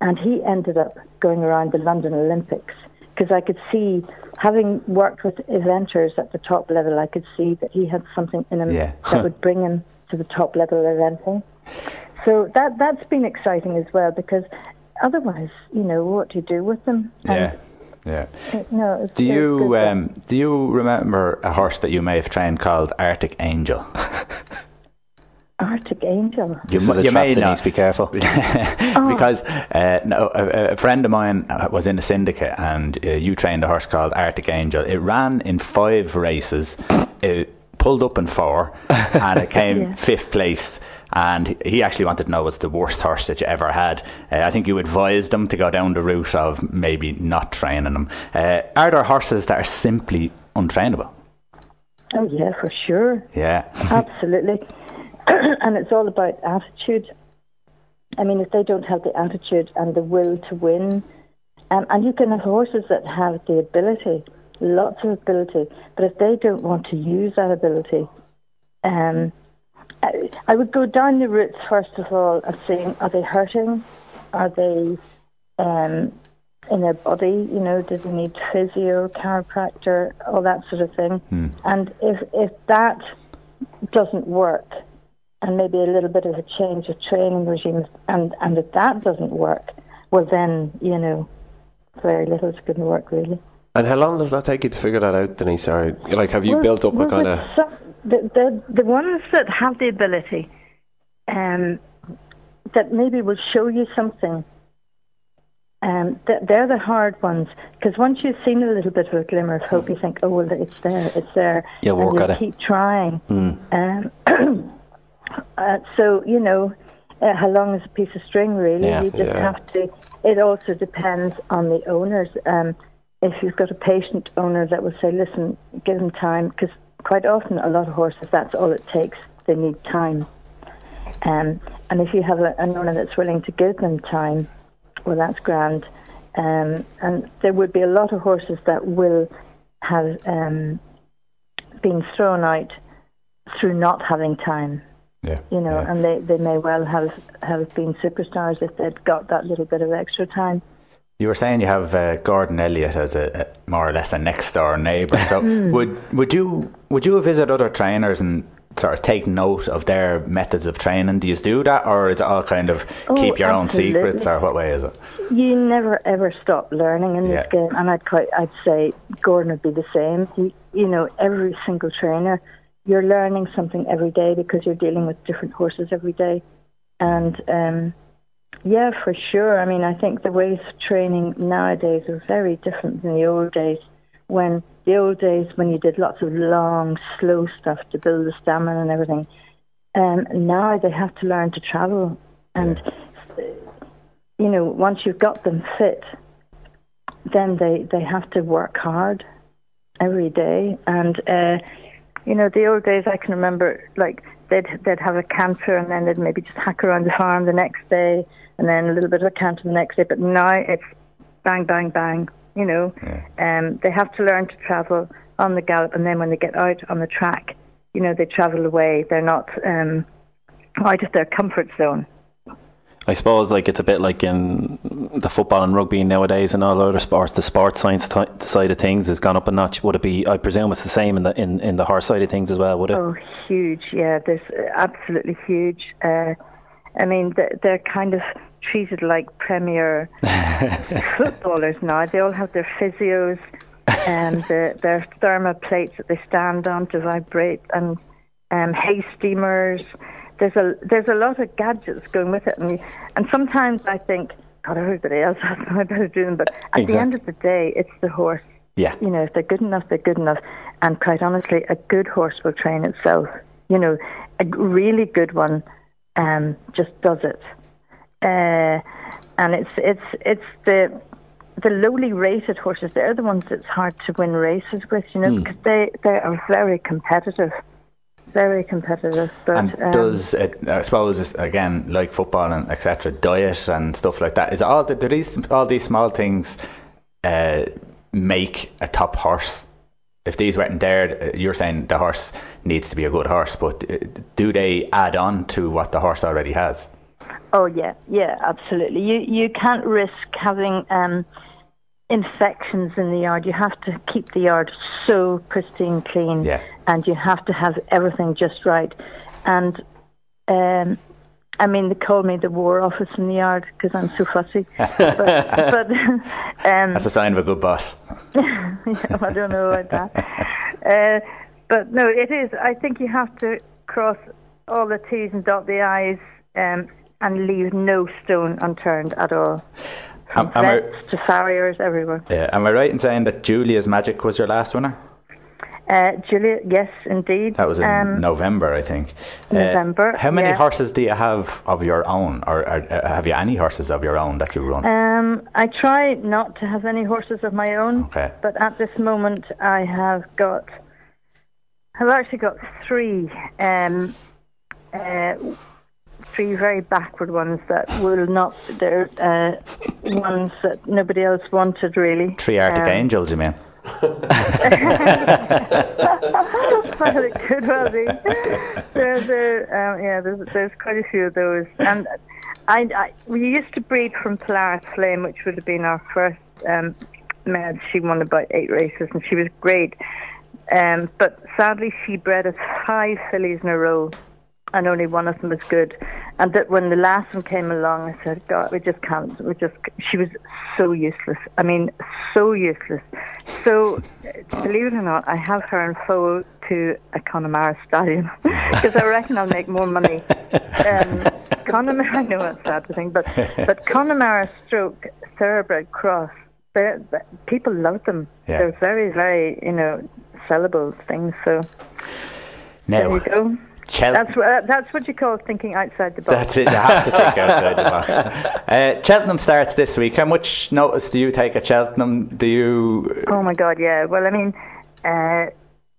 and he ended up going around the London Olympics because I could see, having worked with eventers at the top level, I could see that he had something in him
Yeah.
that would bring him to the top level of eventing. So that that's been exciting as well because otherwise, you know, what do you do with them?
Yeah, yeah.
No, it's,
Do you um, do you remember a horse that you may have trained called Arctic Angel?
Arctic Angel?
You,
This
you
trap,
may
Denise.
not.
Be careful.
because uh, no, a, a friend of mine uh, was in a syndicate and uh, you trained a horse called Arctic Angel. It ran in five races, it pulled up in four, and it came
Yeah.
fifth place. And he actually wanted to know what's the worst horse that you ever had. Uh, I think you advised him to go down the route of maybe not training him. Uh, are there horses that are simply untrainable?
Oh yeah, for sure.
Yeah.
Absolutely. and it's all about attitude. I mean, if they don't have the attitude and the will to win, um, and you can have horses that have the ability, lots of ability, but if they don't want to use that ability, um, I, I would go down the routes first of all of saying, are they hurting? Are they um, in their body? You know, do they need physio, chiropractor, all that sort of thing? And if if that doesn't work, and maybe a little bit of a change of training regimes, and and if that doesn't work, well then you know, very little is going to work really.
And how long does that take you to figure that out, Denise? Sorry, like, have you
Well-
built up
well,
a kind of.
some- the, the the ones that have the ability, um, that maybe will show you something. Um, th- they're the hard ones because once you've seen a little bit of a glimmer of hope, you think, "Oh, well, it's there, it's there,"
Yeah,
and
work
you
at it.
keep trying. Um, uh, so you know, uh, how long is a piece of string? Really,
Yeah.
you just
Yeah.
have to. It also depends on the owners. Um, if you've got a patient owner that will say, "Listen, give them time," because quite often a lot of horses, that's all it takes. They need time. Um, and if you have a, an owner that's willing to give them time, well, that's grand. Um, and there would be a lot of horses that will have um, been thrown out through not having time
Yeah.
you know,
yeah.
and they, they may well have, have been superstars if they'd got that little bit of extra time.
You were saying you have uh, Gordon Elliott as a, a more or less a next door neighbour. So
Hmm.
would would you would you visit other trainers and sort of take note of their methods of training? Do you do that, or is it all kind of
Oh,
keep your own secrets, or what way is it?
You never ever stop learning in this game, and I'd quite I'd say Gordon would be the same. He, you know, every single trainer, you're learning something every day because you're dealing with different horses every day, and um, yeah, for sure. I mean, I think the ways of training nowadays are very different than the old days. When the old days, when you did lots of long, slow stuff to build the stamina and everything, um, now they have to learn to travel and you know, once you've got them fit, then they, they have to work hard every day. And, uh, you know, the old days I can remember, like, they'd, they'd have a canter and then they'd maybe just hack around the farm the next day and then a little bit of a canter the next day. But now it's bang, bang, bang, you know. Um, they have to learn to travel on the gallop and then when they get out on the track, you know, they travel away. They're not um, out of their comfort zone.
I suppose like it's a bit like in the football and rugby nowadays and all other sports. The sports science t- side of things has gone up a notch. Would it be? I presume it's the same in the in, in the horse side of things as well. Would it?
Oh, huge! Yeah, there's absolutely huge. Uh, I mean, they're, they're kind of treated like premier footballers now. They all have their physios and their, their thermal plates that they stand on to vibrate, and um, hay steamers. There's a there's a lot of gadgets going with it, and and sometimes I think, God, everybody else has them, I better do them. But at the end of the day, it's the horse.
Yeah.
You know, if they're good enough, they're good enough. And quite honestly, a good horse will train itself. You know, a really good one um, just does it. Uh, and it's it's it's the the lowly rated horses. They're the ones that's hard to win races with. You know, because they they are very competitive, very competitive. But
And
um,
does it, I suppose again like football and etc. Diet and stuff like that. Is all the, do these all these small things uh, make a top horse? If these weren't there, uh, you're saying the horse needs to be a good horse, but uh, do they add on to what the horse already has?
Oh yeah, yeah, absolutely. You you can't risk having um, infections in the yard. You have to keep the yard so pristine clean,
Yeah.
and you have to have everything just right. And um, I mean, they call me the war office in the yard because I'm so fussy. but but um,
That's a sign of a good boss.
yeah, I don't know about that. Uh, but no, it is. I think you have to cross all the T's and dot the I's um, and leave no stone unturned at all.
Am- am I-
to farriers, everywhere.
Yeah. Am I right in saying that Julia's Magic was your last winner?
Uh, Julia, yes, indeed.
That was in
Um,
November, I think. Uh,
November,
how many
yeah.
horses do you have of your own, or, or uh, have you any horses of your own that you run?
Um, I try not to have any horses of my own,
Okay.
but at this moment I have got, I've actually got three, um, uh, three very backward ones that will not, they're uh, ones that nobody else wanted really.
Three Arctic
Um,
Angels, you mean?
well, it could well be. There's a, um, yeah, there's, there's quite a few of those. And I, I, we used to breed from Polaris Flame, which would have been our first um, mare. She won about eight races, and she was great. Um, but sadly, she bred us five fillies in a row, and only one of them was good. And that when the last one came along, I said, God, we just can't. We just. She was so useless. I mean, so useless. So, believe it or not, I have her in foal to a Connemara stallion because I reckon I'll make more money. Um, Connemara, I know it's sad to think, but but Connemara stroke thoroughbred cross. They're, they people love them.
Yeah.
They're very, very, you know, sellable things. So there
Now,
you go.
Chel-
That's what that's what you call thinking outside the box.
That's it. You have to think outside the box. Uh, Cheltenham starts this week. How much notice do you take at Cheltenham? Do you?
Oh my God, yeah. Well, I mean, uh,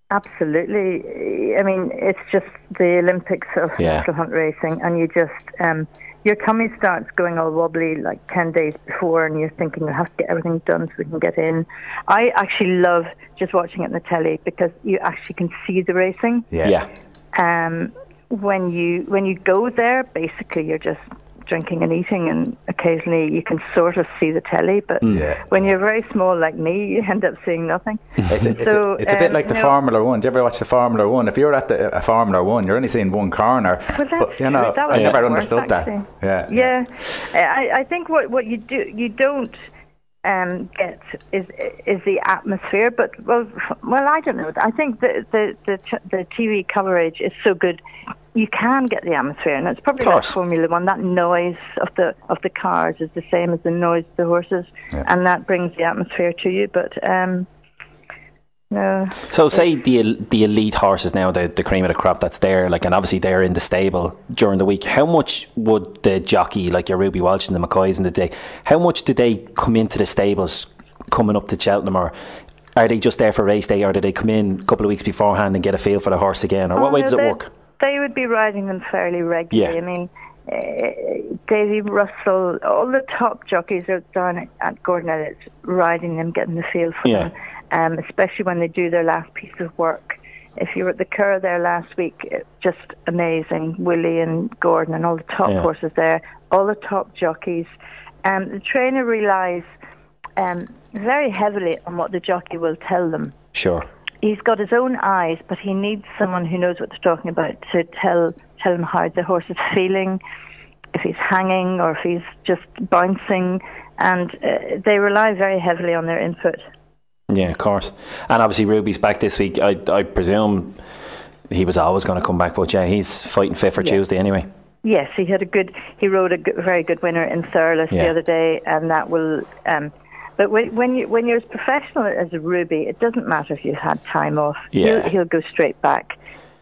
absolutely. I mean, it's just the Olympics of
Yeah.
hunt racing, and you just um, your tummy starts going all wobbly like ten days before, and you're thinking you have to get everything done so we can get in. I actually love just watching it on the telly because you actually can see the racing.
Yeah.
Yeah.
Um, when you when you go there, basically you're just drinking and eating, and occasionally you can sort of see the telly. But
Yeah.
when you're very small like me, you end up seeing nothing.
It's, a, it's,
So,
a, it's a bit
um,
like the
no.
Formula One. Do you ever watch the Formula One? If you're at the a Formula One, you're only seeing one corner.
Well, that's
but you know,
true. That
I never
worse,
understood that.
actually.
Yeah.
Yeah, I, I think what what you do you don't um, get is is the atmosphere. But well, well, I don't know. I think the the the, the TV coverage is so good. You can get the atmosphere, and it's probably like. Formula One. That noise of the of the cars is the same as the noise of the horses,
Yeah.
and that brings the atmosphere to you. But um, no,
So say the the elite horses now, the, the cream of the crop that's there, like, and obviously they're in the stable during the week. How much would the jockey, like your Ruby Walsh and the McCoys in the day, how much do they come into the stables coming up to Cheltenham, or are they just there for race day, or do they come in a couple of weeks beforehand and get a feel for the horse again, or
Oh,
what way
no,
does it
they,
work?
They would be riding them fairly regularly.
Yeah.
I mean, uh, Davy Russell, all the top jockeys are down at, at Gordon Elliott's riding them, getting the feel for
Yeah.
them, um, especially when they do their last piece of work. If you were at the Cur there last week, just amazing. Willie and Gordon and all the top
Yeah.
horses there, all the top jockeys. Um, the trainer relies um, very heavily on what the jockey will tell them
Sure.
he's got his own eyes, but he needs someone who knows what they're talking about to tell tell him how the horse is feeling, if he's hanging or if he's just bouncing, and uh, they rely very heavily on their input.
Yeah, of course. And obviously Ruby's back this week. I I presume he was always going to come back. But yeah, he's fighting fit for
Yeah.
Tuesday anyway.
Yes, he had a good. He rode a good, very good winner in Thurles
Yeah.
the other day, and that will. Um, but when, when you when you're as professional as a Ruby, it doesn't matter if you've had time off.
Yeah.
He'll, he'll go straight back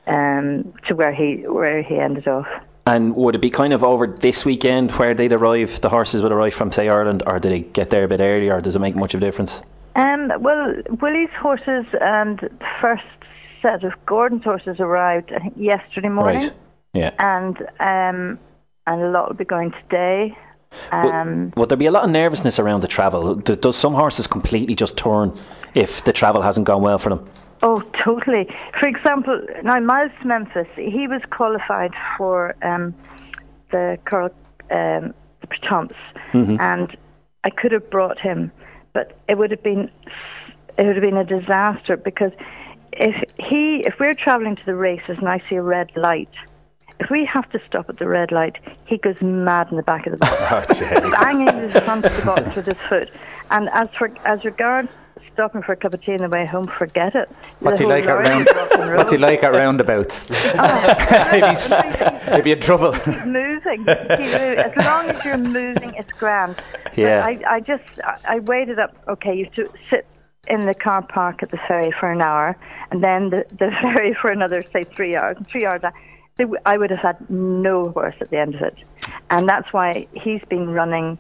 um, to where he where he ended off.
And would it be kind of over this weekend where they'd arrive? The horses would arrive from say Ireland, or do they get there a bit earlier? Or does it make much of a difference?
Um, well, Willie's horses and the first set of Gordon's horses arrived I think yesterday morning,
Right. Yeah.
and um, and a lot will be going today. Um,
Would there be a lot of nervousness around the travel? D- Does some horses completely just turn if the travel hasn't gone well for them?
Oh, totally. For example, now Miles Memphis, he was qualified for um, the Carl um, the Pertemps, and I could have brought him, but it would have been it would have been a disaster because if he if we're traveling to the races and I see a red light. If we have to stop at the red light, he goes mad in the back of the box, oh, banging the front of the box with his foot. And as for as regards stopping for a cup of tea on the way home, forget it.
What's he like round?
is rock and roll.
What's he like at roundabouts? Oh, He'd be in trouble.
Keep moving. Keep moving. As long as you're moving, it's grand. But
Yeah.
I, I just, I, waited up. Okay, you to sit in the car park at the ferry for an hour, and then the, the ferry for another, say, three hours. Three hours, I- they w- I would have had no horse at the end of it. And that's why he's been running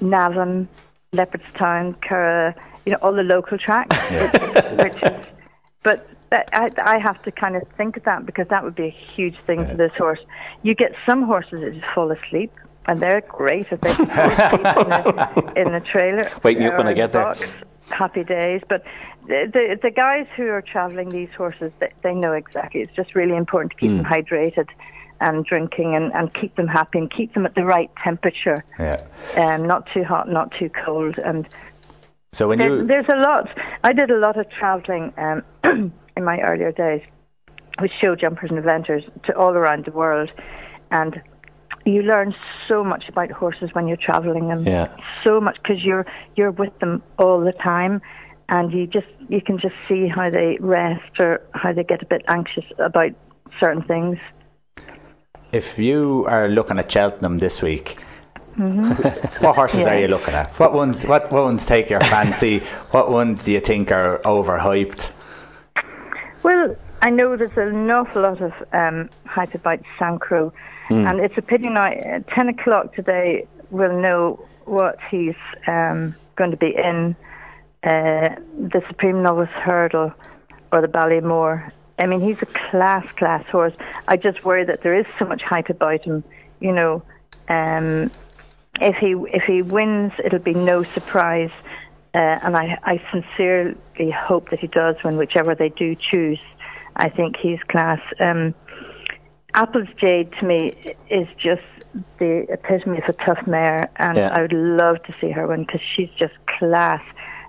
Navan, Leopardstown, Curragh, you know, all the local tracks, which, which is, but I, I have to kind of think of that because that would be a huge thing for this horse. You get some horses that just fall asleep, and they're great if they can in the, in the trailer.
Wake me up when I get
the
there.
box. Happy days, but the, the the guys who are traveling these horses, they, they know exactly. It's just really important to keep them hydrated and drinking, and, and keep them happy and keep them at the right temperature,
Yeah.
um, not too hot, not too cold, and
So when
there,
you
there's a lot. I did a lot of traveling um, in my earlier days with show jumpers and eventers to all around the world, and you learn so much about horses when you're traveling them.
Yeah.
So much because you're you're with them all the time, and you just you can just see how they rest or how they get a bit anxious about certain things.
if you are looking at Cheltenham this week,
Mm-hmm.
what horses
Yeah.
are you looking at? What ones? What ones take your fancy? what ones do you think are overhyped?
Well, I know there's an awful lot of um, hype about Samcro, and it's a pity now. At 10 o'clock today, we'll know what he's um, going to be in uh, the Supreme Novice Hurdle or the Ballymore. I mean, he's a class, class horse. I just worry that there is so much hype about him. You know, um, if he if he wins, it'll be no surprise. Uh, and I, I sincerely hope that he does win, whichever they do choose. I think he's class. Um, Apple's Jade to me is just the epitome of a tough mare, and
Yeah.
I would love to see her win because she's just class.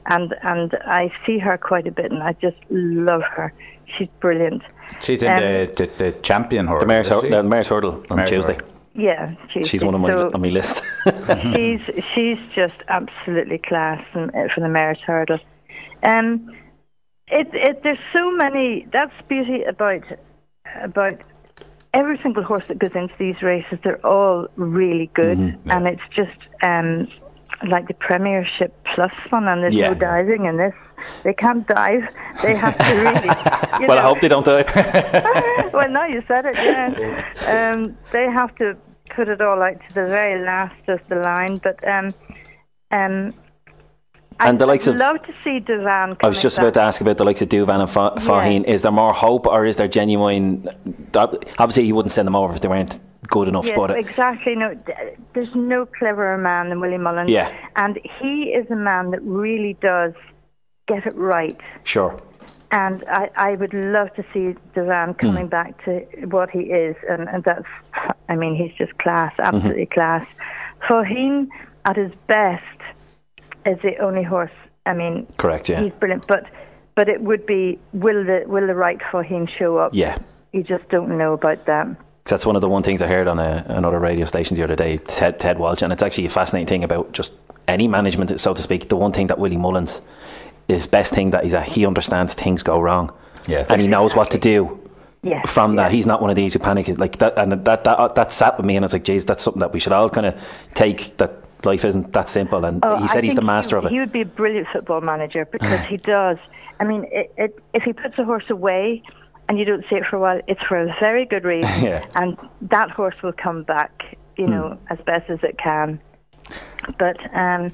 And and I see her quite a bit, and I just love her. She's brilliant.
She's in
Um,
the, the the champion horse.
The mare's,
is
hur- the mare's hurdle on
Mare's
Tuesday.
Hurdle.
Yeah, she's,
She's one of my
so,
on my list.
she's she's just absolutely class and, for the mare's hurdle. Um, it it there's so many. That's beauty about about every single horse that goes into these races. They're all really good, and it's just um like the Premiership plus fun. And there's
Yeah.
no diving in this. They can't dive. They have to really.
well, I hope they don't die.
well, now you said it, yeah. Um, they have to put it all out to the very last of the line, but um, um,
And
I'd,
the likes
I'd
of-
love to see Douvan.
I was just about to ask about the likes of Douvan and Fa- Faugheen. Is there more hope, or is there genuine? Obviously, you wouldn't send them over if they weren't good enough.
Yeah,
but uh,
exactly. No, there's no cleverer man than Willie Mullins.
Yeah.
and he is a man that really does get it right.
sure,
And I, I would love to see Duran coming
Hmm.
back to what he is, and, and that's, I mean, he's just class, absolutely
Mm-hmm.
class. Faugheen, at his best, is the only horse. I mean,
correct. Yeah,
he's brilliant, but but it would be will the will the right Faugheen show up?
yeah.
You just don't know about that.
That's one of the one things I heard on a, another radio station the other day, Ted, Ted Walsh, and it's actually a fascinating thing about just any management, so to speak. The one thing that Willie Mullins, his best thing that is that he understands things go wrong,
Yeah.
and he knows what to do
Yes,
from that.
yeah.
He's not one of these who panic. Like that, and that that that sat with me, and I was like, "Geez, that's something that we should all kind of take. That life isn't that simple." And
Oh,
he said he's the master
he,
of it.
He would be a brilliant football manager because he does. I mean, it, it, if he puts a horse away and you don't see it for a while, it's for a very good reason.
Yeah.
And that horse will come back, you know, as best as it can. But um,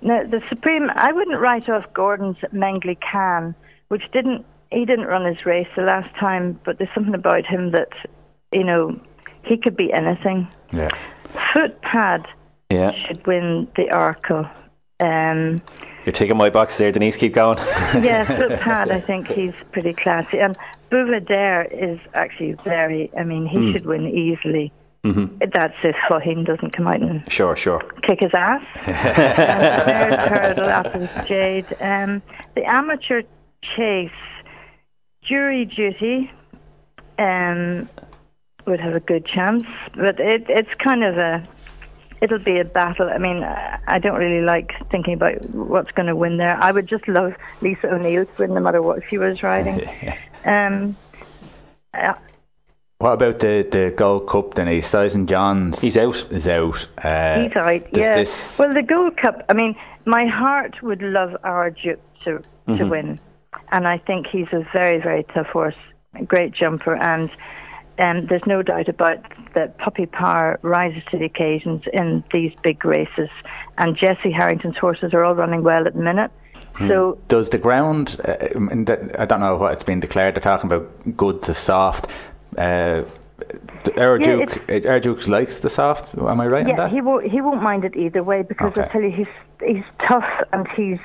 no, the Supreme, I wouldn't write off Gordon's Mengli Khan, which didn't, he didn't run his race the last time, but there's something about him that, you know, he could be anything.
Yeah.
Footpad
yeah,
should win the Arkle. Um,
you're taking my box there, Denise. Keep going.
yeah, Pat, I think he's pretty classy. And Buveur d'Air is actually very, I mean, he should win easily. Mm-hmm. That's if Faugheen doesn't come out and
sure, sure.
kick his ass. and there's Hurdle after Jade. Um, the amateur chase, jury duty, um, would have a good chance, but it, it's kind of a. It'll be a battle. I mean, I I don't really like thinking about what's going to win there. I would just love Lisa O'Neill to win, no matter what she was riding. Um, uh,
What about the, the Gold Cup, Denise? Sizing John's
He's out.
is out. Uh,
He's out,
does
yeah.
this-
Well, the Gold Cup. I mean, my heart would love our Duke to
Mm-hmm.
to win, and I think he's a very very tough horse, great jumper, and um, there's no doubt about that. Robbie Power rises to the occasions in these big races, and Jesse Harrington's horses are all running well at the minute.
Hmm.
So
Does the ground, uh, I don't know what it's been declared, they're talking about good to soft. Uh, Air
Yeah,
Duke, Our Duke likes the soft, am I right in
Yeah,
that?
he won't. He won't mind it either way because
Okay.
I tell you, he's he's tough and he's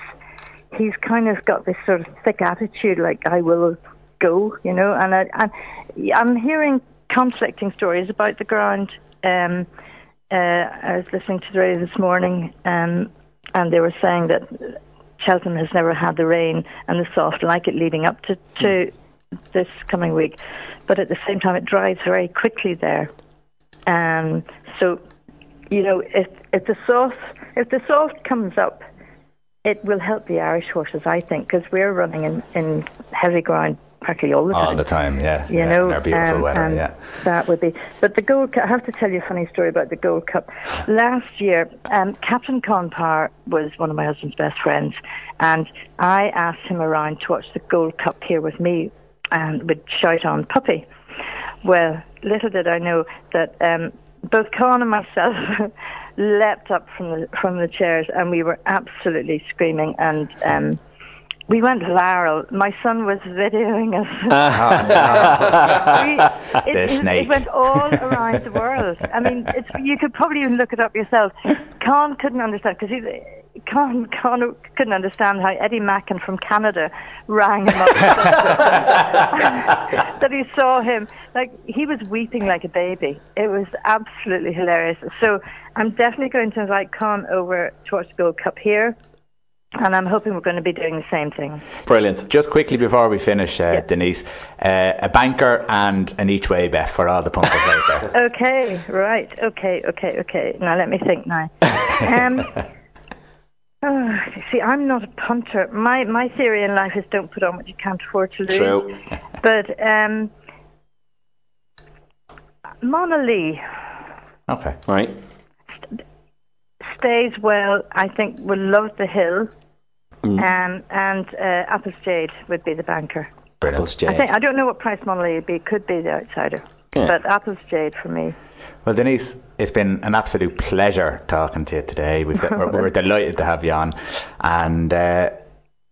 he's kind of got this sort of thick attitude, like I will go, you know. And I, and I'm hearing conflicting stories about the ground. Um, uh, I was listening to the radio this morning, um, and they were saying that Cheltenham has never had the rain and the soft like it leading up to, to this coming week, but at the same time, it dries very quickly there. Um, so, you know, if if the soft if the soft comes up, it will help the Irish horses, I think, because we're running in, in heavy ground practically all the time.
All the time, yeah.
You
yeah,
know,
our beautiful
um,
weather,
and
yeah.
that would be. But the Gold Cup, I have to tell you a funny story about the Gold Cup. Last year, um, Captain Con Power was one of my husband's best friends, and I asked him around to watch the Gold Cup here with me and would shout on Puppy. Well, little did I know that um, both Con and myself leapt up from the from the chairs, and we were absolutely screaming and. Um, we went viral. My son was videoing us. Ah, we- it,
The
it-
snake.
It went all around the world. I mean, it's, you could probably even look it up yourself. Con couldn't understand because he, Con, Con couldn't understand how Eddie Macken from Canada rang him up. that he saw him like he was weeping like a baby. It was absolutely hilarious. So I'm definitely going to invite Con over to watch the Gold Cup here. And I'm hoping we're going to be doing the same thing.
Brilliant.
Just quickly before we finish, uh, Denise, uh, a banker and an each way bet for all the punters out there.
Okay, right. Okay, okay, okay. Now let me think now. Um, oh, see, I'm not a punter. My my theory in life is don't put on what you can't afford to lose.
True.
But um, Monalee
Okay.
Right.
Stays well. I think will love the hill. Um, and uh, Apples Jade would be the banker.
Brilliant.
Plus Jade.
I think I don't know what price Monalee would be. Could be the outsider.
Yeah.
But Apples Jade for me.
Well, Denise, it's been an absolute pleasure talking to you today. We've, we're, we're delighted to have you on, and uh,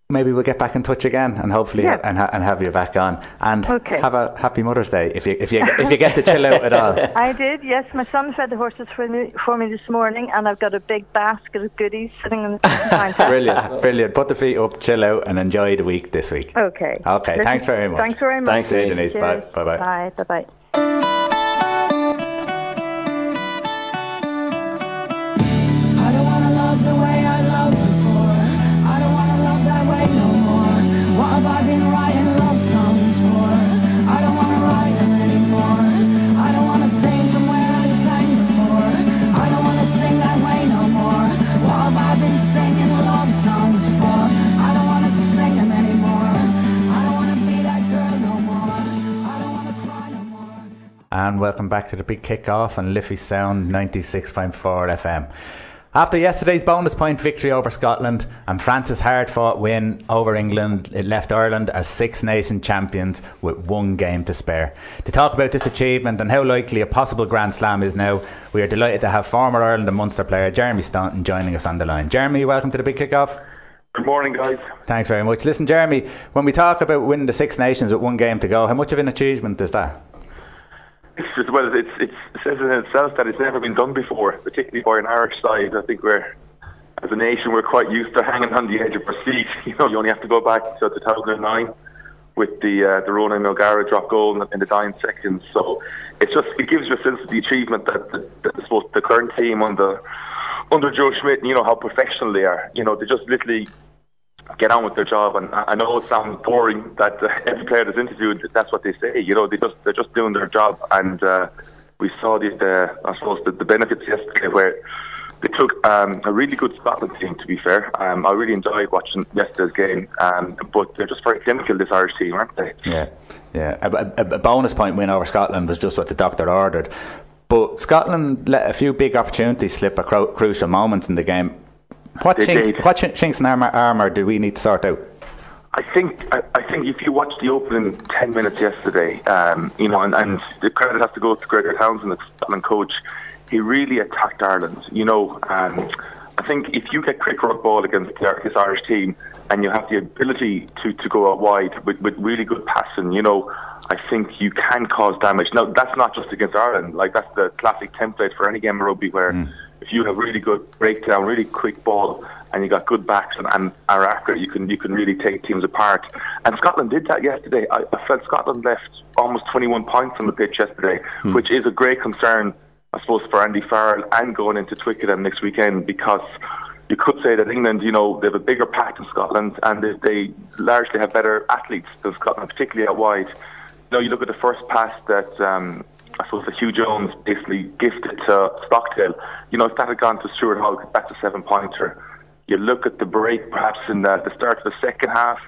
maybe we'll get back in touch again, and hopefully
Yeah.
and, ha- and have you back on. And
Okay.
have a happy Mother's Day if you if you if you get to chill out at all.
I did, yes. My son fed the horses for me, for me this morning, and I've got a big basket of goodies sitting in the.
Brilliant, brilliant. Put the feet up, chill out, and enjoy the week this week.
Okay.
Okay,
Listen,
thanks very much.
Thanks very much.
Thanks, Denise.
Denise. Bye.
Cheers. Bye. Bye. Bye.
I
welcome back to the big kick-off on Liffey Sound 96.4 FM. After yesterday's bonus point victory over Scotland and France's hard-fought win over England, it left Ireland as Six Nation champions with one game to spare. To talk about this achievement and how likely a possible Grand Slam is now, we are delighted to have former Ireland and Munster player Jeremy Staunton joining us on the line. Jeremy, welcome to the big kick-off.
Good morning, guys.
Thanks very much. Listen, Jeremy, when we talk about winning the Six Nations with one game to go, how much of an achievement is that?
It's well, it's, it's, it says in itself that it's never been done before, particularly by an Irish side. I think we're, as a nation, we're quite used to hanging on the edge of our seat. You know, you only have to go back to 2009 with the uh, the Ronan O'Gara drop goal in the, in the dying seconds. So it's just it gives you a sense of the achievement that, that, that the current team under under Joe Schmidt, you know how professional they are. You know, they just literally get on with their job. And I know it sounds boring that uh, every player that's interviewed, that's what they say. You know, they just they're just doing their job. And uh, we saw the, the I suppose the, the benefits yesterday where they took um, a really good Scotland team. To be fair, um, I really enjoyed watching yesterday's game. Um, but they're just very clinical, this Irish team, aren't they?
Yeah, yeah. A, a, a bonus point win over Scotland was just what the doctor ordered. But Scotland let a few big opportunities slip at cru- crucial moments in the game. What chinks, what chin- chinks in armour, armour do we need to sort out?
I think I, I think if you watch the opening ten minutes yesterday, um, you know, and, and the credit has to go to Gregor Townsend, the Scotland coach. He really attacked Ireland. You know, um, I think if you get quick ruck ball against this Irish team and you have the ability to, to go out wide with, with really good passing, you know, I think you can cause damage. Now that's not just against Ireland. Like that's the classic template for any game of rugby where if you have really good breakdown, really quick ball, and you got good backs and, and are accurate, you can you can really take teams apart. And Scotland did that yesterday. I, I felt Scotland left almost 21 points on the pitch yesterday, which is a great concern, I suppose, for Andy Farrell and going into Twickenham next weekend because. You could say that England, you know, they have a bigger pack than Scotland, and they, they largely have better athletes than Scotland, particularly out wide. You know, you look at the first pass that um, I suppose that Huw Jones basically gifted to Stockdale. You know, if that had gone to Stuart Hogg, that's a seven pointer. You look at the break perhaps in the, the start of the second half,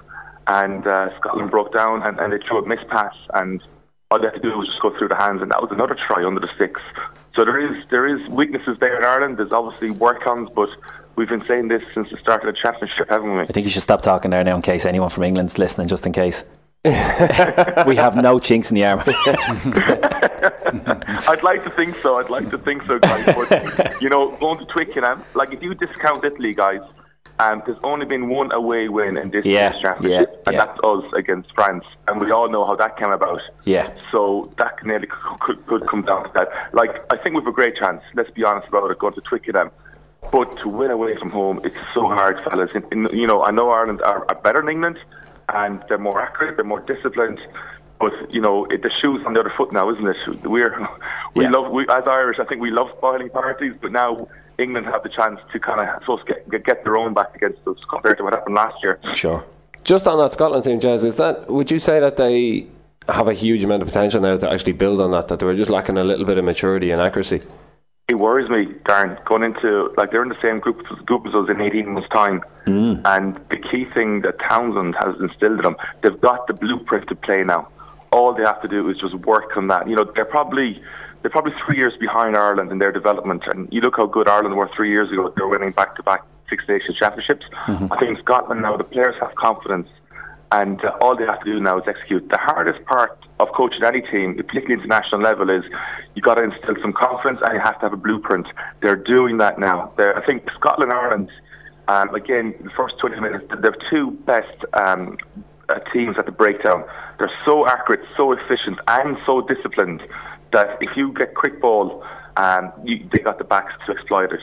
and uh, Scotland broke down and, and they threw a miss pass, and all they had to do was just go through the hands, and that was another try under the six. So there is there is weaknesses there in Ireland. There's obviously work ons, but we've been saying this since the start of the championship, haven't we?
I think you should stop talking there now in case anyone from England's listening, just in case. we have no chinks in the armour.
I'd like to think so. I'd like to think so, guys. But you know, going to Twickenham, like if you discount Italy, guys, um, there's only been one away win in this
Yeah,
year's championship,
yeah,
and
yeah.
that's us against France. And we all know how that came about.
yeah.
So that nearly could, could, could come down to that. Like I think we've a great chance. Let's be honest about it. Going to Twickenham. But to win away from home, it's so hard, fellas. In, in, you know, I know Ireland are, are better than England, and they're more accurate, they're more disciplined. But you know, it, the shoes on the other foot now, isn't it? We're we
Yeah.
love we, as Irish. I think we love spoiling parties, but now England have the chance to kind of to get, get get their own back against us compared to what happened last year.
Sure.
Just on that Scotland team, Jez, is that would you say that they have a huge amount of potential now to actually build on that? That they were just lacking a little bit of maturity and accuracy.
It worries me, Darren, going into like they're in the same group group as us in 18 months' time. Hmm. And the key thing that Townsend has instilled in them, they've got the blueprint to play now. All they have to do is just work on that. You know, they're probably they're probably three years behind Ireland in their development. And you look how good Ireland were three years ago; they were winning back-to-back Six Nations championships. I think Scotland now the players have confidence and uh, all they have to do now is execute. The hardest part of coaching any team, particularly international level, is you got to instill some confidence and you have to have a blueprint. They're doing that now. They're, I think Scotland, Ireland, um, again, the first 20 minutes, they're two best um, uh, teams at the breakdown. They're so accurate, so efficient, and so disciplined that if you get quick ball, um, you, they got the backs to exploit it.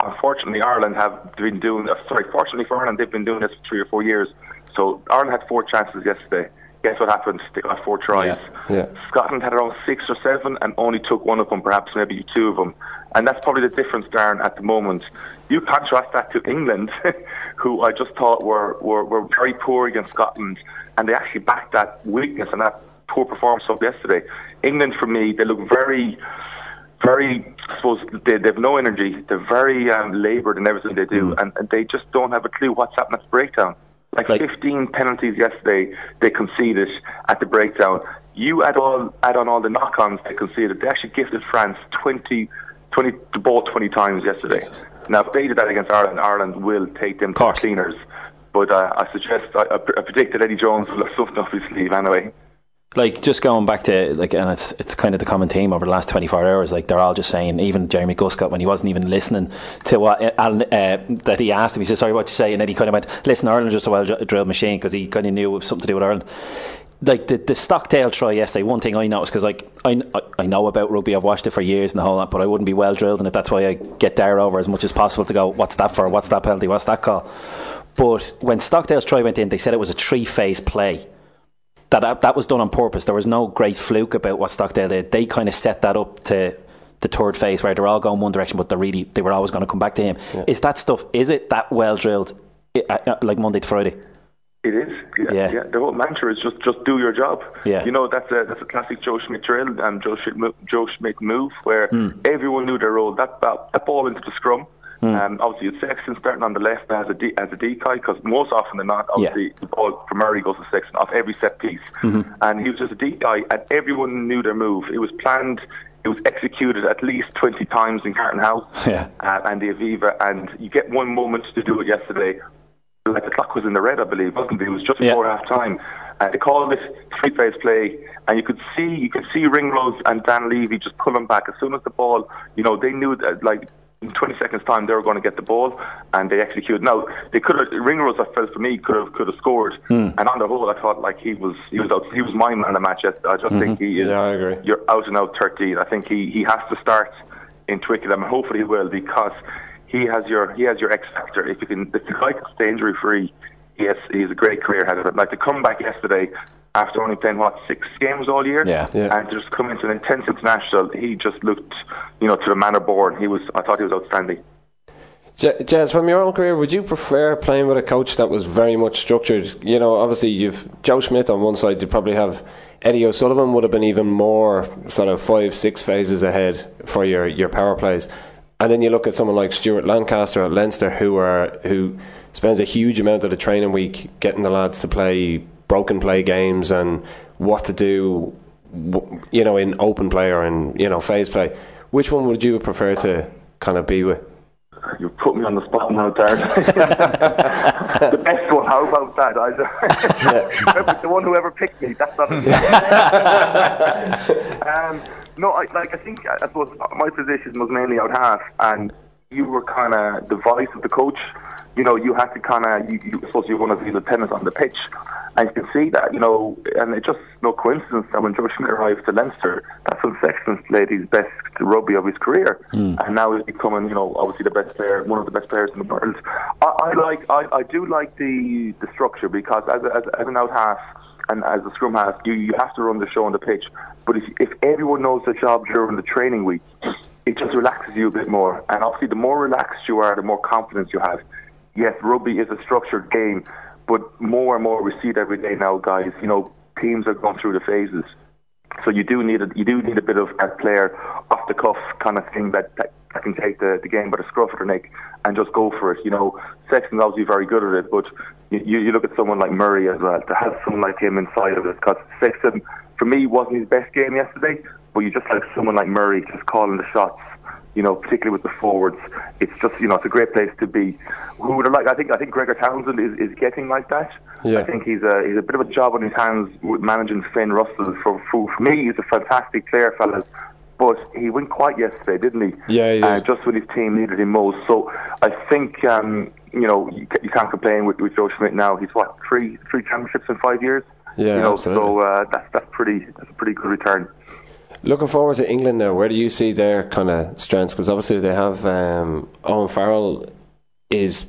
Unfortunately, Ireland have been doing. Uh, sorry, fortunately for Ireland, they've been doing this for three or four years. So Ireland had four chances yesterday. Guess what happened? They got four tries.
Yeah.
Scotland had around six or seven and only took one of them, perhaps maybe two of them. And that's probably the difference, Darren, at the moment. You contrast that to England, who I just thought were, were, were very poor against Scotland, and they actually backed that weakness and that poor performance up yesterday. England, for me, they look very, very, I suppose, they, they have no energy. They're very um, laboured in everything they do, and, and they just don't have a clue what's happening at the breakdown. Like,
Like-
15 penalties yesterday, they conceded at the breakdown. You add all add on all the knock-ons they conceded. They actually gifted France 20, 20 the ball 20 times yesterday. Now, if they did that against Ireland, Ireland will take them to cleaners. But uh, I suggest I, I pre- I predicted Eddie Jones will have something off his sleeve anyway.
like just going back to like and it's it's kind of the common theme over the last 24 hours like they're all just saying even Jeremy Guscott when he wasn't even listening to what uh, Alan, uh, that he asked him he said sorry what you say and then he kind of went listen Ireland's just a well drilled machine because he kind of knew it was something to do with Ireland like the, the Stockdale try yesterday one thing I noticed because like I, I- know about rugby I've watched it for years and the whole lot but I wouldn't be well drilled in it that's why I get Dara over as much as possible to go what's that for what's that penalty what's that call but when Stockdale's try went in they said it was a three phase play that, that that was done on purpose. There was no great fluke about what Stockdale did. They kind of set that up to the third phase where they're all going one direction, but they really they were always going to come back to him. Is that stuff? Is it that well drilled, uh, like Monday to Friday?
It is. Yeah,
Yeah.
yeah. The whole mantra is just just do your job.
Yeah.
You know that's a that's a classic Joe Schmidt drill and Joe Schmidt Joe Schmidt move where
Hmm.
everyone knew their role. That that, that ball into the scrum.
Hmm.
Um, obviously, it's Sexton starting on the left as a de- as a decoy because most often than not, obviously the ball from Murray goes to Sexton off every set piece,
Mm-hmm.
and he was just a decoy, and everyone knew their move. It was planned. It was executed at least 20 times in Carton House
Yeah.
uh, and the Aviva, and you get one moment to do it yesterday. Like the clock was in the red, I believe, wasn't it? It was just
Yeah.
before half time. Uh, they called it three phase play, and you could see you could see Ringrose and Dan Leavy just pulling back as soon as the ball. You know, they knew that like. In 20 seconds time, they were going to get the ball, and they executed. Now they could have Ringrose. I felt for me could have could have scored, and on the whole, I thought like he was he was out, he was my man of the match. I just think he is.
Yeah, I agree.
You're out and out 13. I think he, he has to start in Twickenham, and hopefully he will because he has your he has your X factor. If you can, if the guy can stay injury free, he has he's a great career ahead of him. Like to come back yesterday after only playing what six games all year,
Yeah.
Yeah.
and to just come into an intense international, he just looked, you know, to the manner born. He was, I thought he was outstanding.
Je- Jez, from your own career, would you prefer playing with a coach that was very much structured? You know, obviously you've Joe Schmidt on one side. You probably have Eddie O'Sullivan would have been even more sort of five, six phases ahead for your, your power plays. And then you look at someone like Stuart Lancaster at Leinster, who are who spends a huge amount of the training week getting the lads to play broken play games and what to do, you know, in open play or in you know phase play. Which one would you prefer to kind of be with?
You put me on the spot now, Darren. the best one. How about that? I, the one who ever picked me. That's not. A, um, no, I, like I think I suppose my position was mainly out half, and you were kind of the voice of the coach. You know, you had to kind of. You, you I suppose you're one of the lieutenants on the pitch, and you can see that. You know, and it's just no coincidence that when Joe Schmidt arrived to Leinster, that's when Sexton played his best rugby of his career, hmm. and now he's becoming, you know, obviously the best player, one of the best players in the world. I, I like, I, I do like the the structure because as as, as an out half and as a scrum half, you you have to run the show on the pitch. But if if everyone knows their job during the training week, it just relaxes you a bit more. And obviously, the more relaxed you are, the more confidence you have. Yes, rugby is a structured game, but more and more we see it every day now, guys. You know, teams are going through the phases. So you do need a, you do need a bit of that player off the cuff kind of thing that, that, that can take the, the game by the scruff of the neck and just go for it. You know, Sexton's obviously very good at it, but you, you look at someone like Murray as well to have someone like him inside of it because Sexton for me wasn't his best game yesterday, but you just like someone like Murray just calling the shots. You know, particularly with the forwards, it's just you know it's a great place to be. Who would have like? I think I think Gregor Townsend is, is getting like that.
Yeah.
I think he's a he's a bit of a job on his hands with managing Finn Russell. For, for for me, he's a fantastic player, fellas. But he went quiet yesterday, didn't he?
Yeah, he
uh, just when his team needed him most. So I think um, you know you, you can't complain with, with Joe Schmidt now. He's what three three championships in five years.
Yeah,
you know,
absolutely.
so uh, that's that's pretty that's a pretty good return.
Looking forward to England now. Where do you see their kind of strengths? Because obviously they have um, Owen Farrell. Is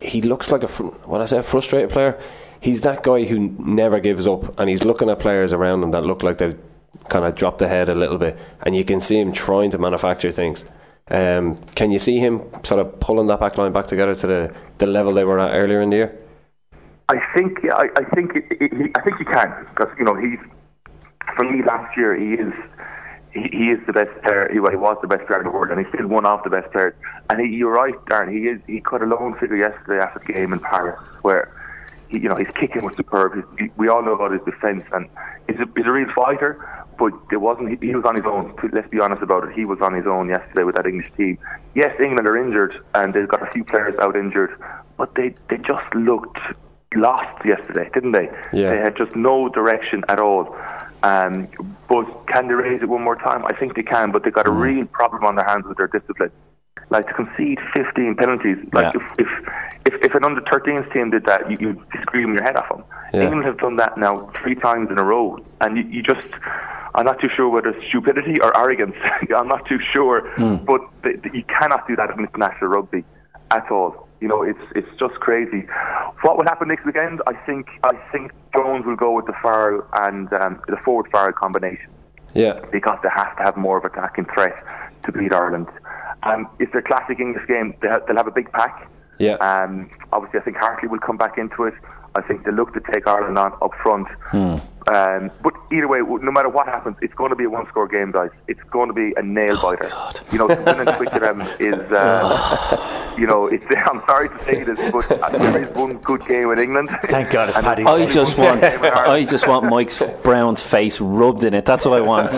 he looks like a when I say a frustrated player? He's that guy who never gives up, and he's looking at players around him that look like they've kind of dropped the head a little bit, and you can see him trying to manufacture things. Um, can you see him sort of pulling that back line back together to the, the level they were at earlier in the year?
I think I, I think it, it, I think he can because you know he's for me last year he is he, he is the best player. He, well, he was the best player in the world, and he's still one of the best players. And he, you're right, Darren. He is. He cut a lone figure yesterday after the game in Paris, where he, you know, his kicking was superb. His, we all know about his defence, and he's a, he's a real fighter. But there wasn't. He, he was on his own. Let's be honest about it. He was on his own yesterday with that English team. Yes, England are injured, and they've got a few players out injured, but they they just looked lost yesterday, didn't they?
Yeah.
They had just no direction at all. Um, but can they raise it one more time? I think they can, but they've got a real problem on their hands with their discipline. Like to concede 15 penalties. Like
Yeah.
if, if if if an under 13s team did that, you, you'd scream your head off them.
Yeah.
England have done that now three times in a row, and you, you just. I'm not too sure whether it's stupidity or arrogance. I'm not too sure, but th- th- you cannot do that in international rugby at all. You know, it's it's just crazy. What will happen next weekend? I think I think Jones will go with the Farrell and um, the Ford Farrell combination
Yeah.
because they have to have more of a attacking threat to beat Ireland. Um, it's their classic English game. They they'll have a big pack.
Yeah.
Um, obviously, I think Hartley will come back into it. I think they look to take Ireland on up front. Um, but either way, no matter what happens, it's going to be a one-score game, guys. It's going to be a nail biter. you know, to win in Twickenham is, uh, you know, it's, I'm sorry to say this, but uh, there is one good game in England.
Thank God it's
And
Paddy's
I just want,
good game in Ireland.
I just want Mike Brown's face rubbed in it. That's what I want.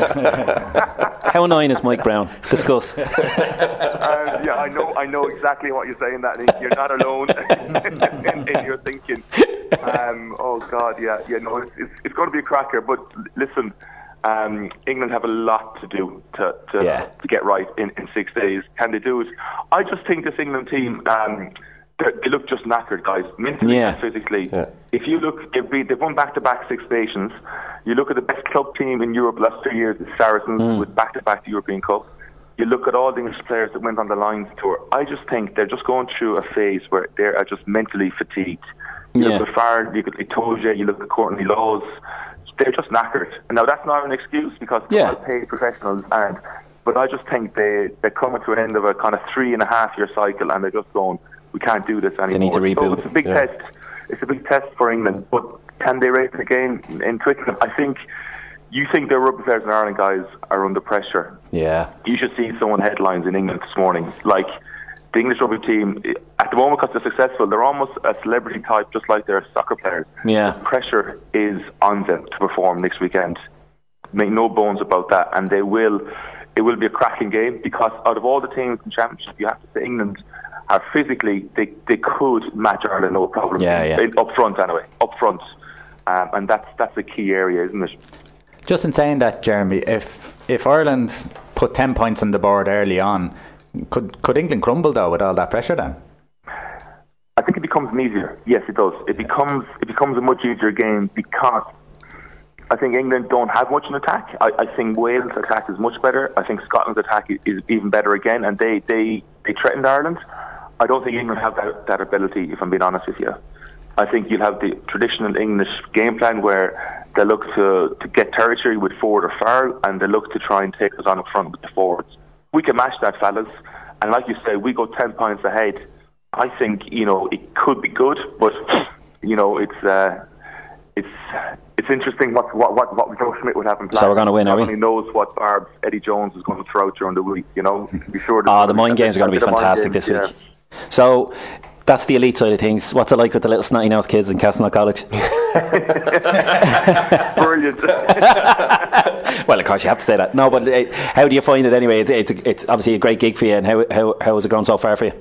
How annoying is Mike Brown? Discuss.
Uh, yeah, I know, I know exactly what you're saying. That you're not alone in, in your thinking. Um, oh God, yeah, yeah. No, it's, it's, it's going to be a cracker. But listen, um, England have a lot to do to to,
Yeah.
to get right in, in six days. Can they do it? I just think this England team. Um, they look just knackered, guys. Mentally
Yeah.
and physically.
Yeah.
If you look, they've, been, they've won back-to-back Six Nations. You look at the best club team in Europe last two years, the Saracens, with back-to-back European Cup. You look at all the English players that went on the Lions tour. I just think they're just going through a phase where they are just mentally fatigued. You
Yeah.
look at Farr, you look at Itoje, you look at Courtney Lawes. They're just knackered. Now that's not an excuse because they're
Yeah.
well-paid professionals, and but I just think they they're coming to an end of a kind of three and a half year cycle, and they're just going, we can't do this anymore.
They need to reboot.
So it's a big
Yeah.
test. It's a big test for England, but can they raise the game in Twickenham? I think. You think the rugby players in Ireland guys are under pressure
Yeah.
you should see someone headlines in England this morning. Like the English rugby team, at the moment, because they're successful, they're almost a celebrity type, just like their soccer players.
Yeah.
The pressure is on them to perform next weekend. Make no bones about that, and they will. It will be a cracking game because out of all the teams in the championship, you have to say England are physically they they could match Ireland no problem.
Yeah, yeah.
Up front, anyway, up front, um, and that's that's a key area, isn't it?
Just in saying that, Jeremy, if if Ireland put ten points on the board early on, could could England crumble though with all that pressure then?
I think it becomes easier. Yes, it does. It becomes it becomes a much easier game because I think England don't have much in attack. I, I think Wales' attack is much better. I think Scotland's attack is, even better again, and they, they, they threatened Ireland. I don't think England have that, that ability, if I'm being honest with you. I think you'll have the traditional English game plan where they look to, to get territory with Ford or far, and they look to try and take us on up front with the forwards. We can match that, fellas. And like you say, we go 10 points ahead. I think, you know, it could be good, but, you know, it's, uh, it's, it's interesting what, what, what, what Joe Schmidt would have in plan.
So we're gonna win, are we?
only knows what barbs Eddie Jones is going to throw out during the week, you know. Be sure to-
Oh, the mind games are going to be fantastic
games,
this
yeah.
week. So that's the elite side of things. What's it like with the little snotty nosed kids in Castleknock College?
Brilliant.
well, of course you have to say that. No, but uh, how do you find it anyway? It's, it's, it's obviously a great gig for you, and how how how has it gone so far for you?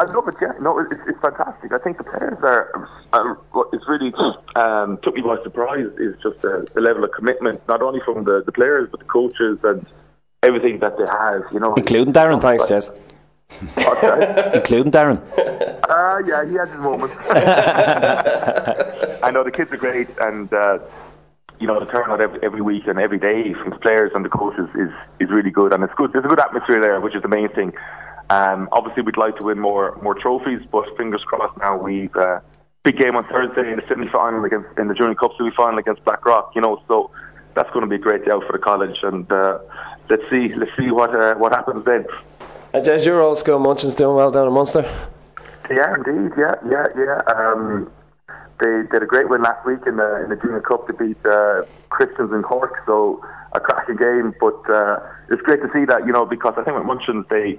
I love it. Yeah, no, it's, it's fantastic. I think the players are. what it's really um, took me by surprise is just the, the level of commitment, not only from the, the players but the coaches and everything that they have. You know,
Including Darren.
Thanks, Jess.
That?
Including Darren.
Ah, yeah, he has his moments. I know the kids are great, and uh, you know the turnout every, every week and every day from the players and the coaches is is really good, and it's good. There's a good atmosphere there, which is the main thing. Um, obviously, we'd like to win more more trophies, but fingers crossed. Now we've uh, big game on Thursday in the semi final against in the Junior Cup semi final against Blackrock. You know, so that's going to be a great day out for the college, and uh, let's see let's see what uh, what happens then.
And Jess, your old school Munchin's doing well down in Munster.
Yeah, indeed. Yeah, yeah, yeah. Um, they did a great win last week in the in the Junior Cup to beat uh, Christians in Cork. So a cracking game, but uh, it's great to see that you know because I think with Munchins they,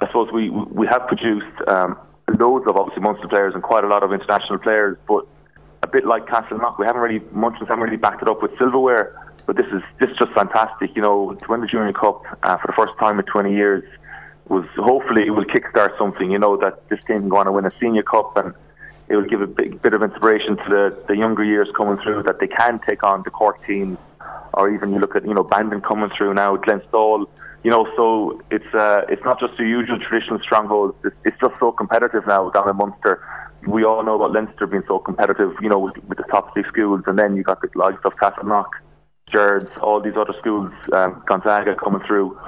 I suppose we we have produced um, loads of obviously Munster players and quite a lot of international players, but a bit like Castleknock. We haven't really Munchins haven't really backed it up with silverware, but this is this is just fantastic. You know, to win the Junior Cup uh, for the first time in 20 years was hopefully it will kickstart something. You know that this team can go on and win a Senior Cup and it will give a big bit of inspiration to the, the younger years coming through that they can take on the Cork teams, or even you look at you know Bandon coming through now, Glenstal. You know, so it's uh, it's not just the usual traditional strongholds. It's, it's just so competitive now down in Munster. We all know about Leinster being so competitive. You know, with, with the top six schools, and then you got the likes of Castleknock, Jards, all these other schools, um, Gonzaga coming through.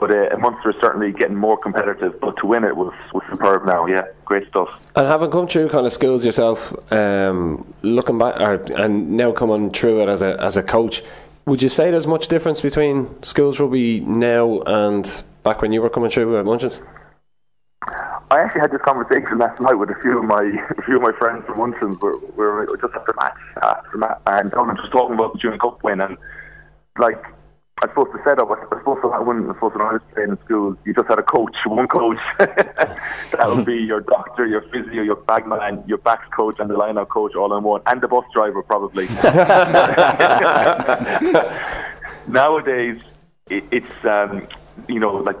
But uh, Munster is certainly getting more competitive. But to win it was, was superb now. Yeah, great stuff.
And having come through kind of schools yourself, um, looking back, or, and now coming through it as a as a coach, would you say there's much difference between schools rugby now and back when you were coming through at Munchins?
I actually had this conversation last night with a few of my a few of my friends from Munchins. We're, we're just after match after match, and I was just talking about the Junior Cup win and like I suppose the setup. I suppose when I suppose when I was playing in school, you just had a coach, one coach. that would be your doctor, your physio, your bagman, your backs coach, and the line-out coach all in one, and the bus driver probably. Nowadays, it, it's um, you know like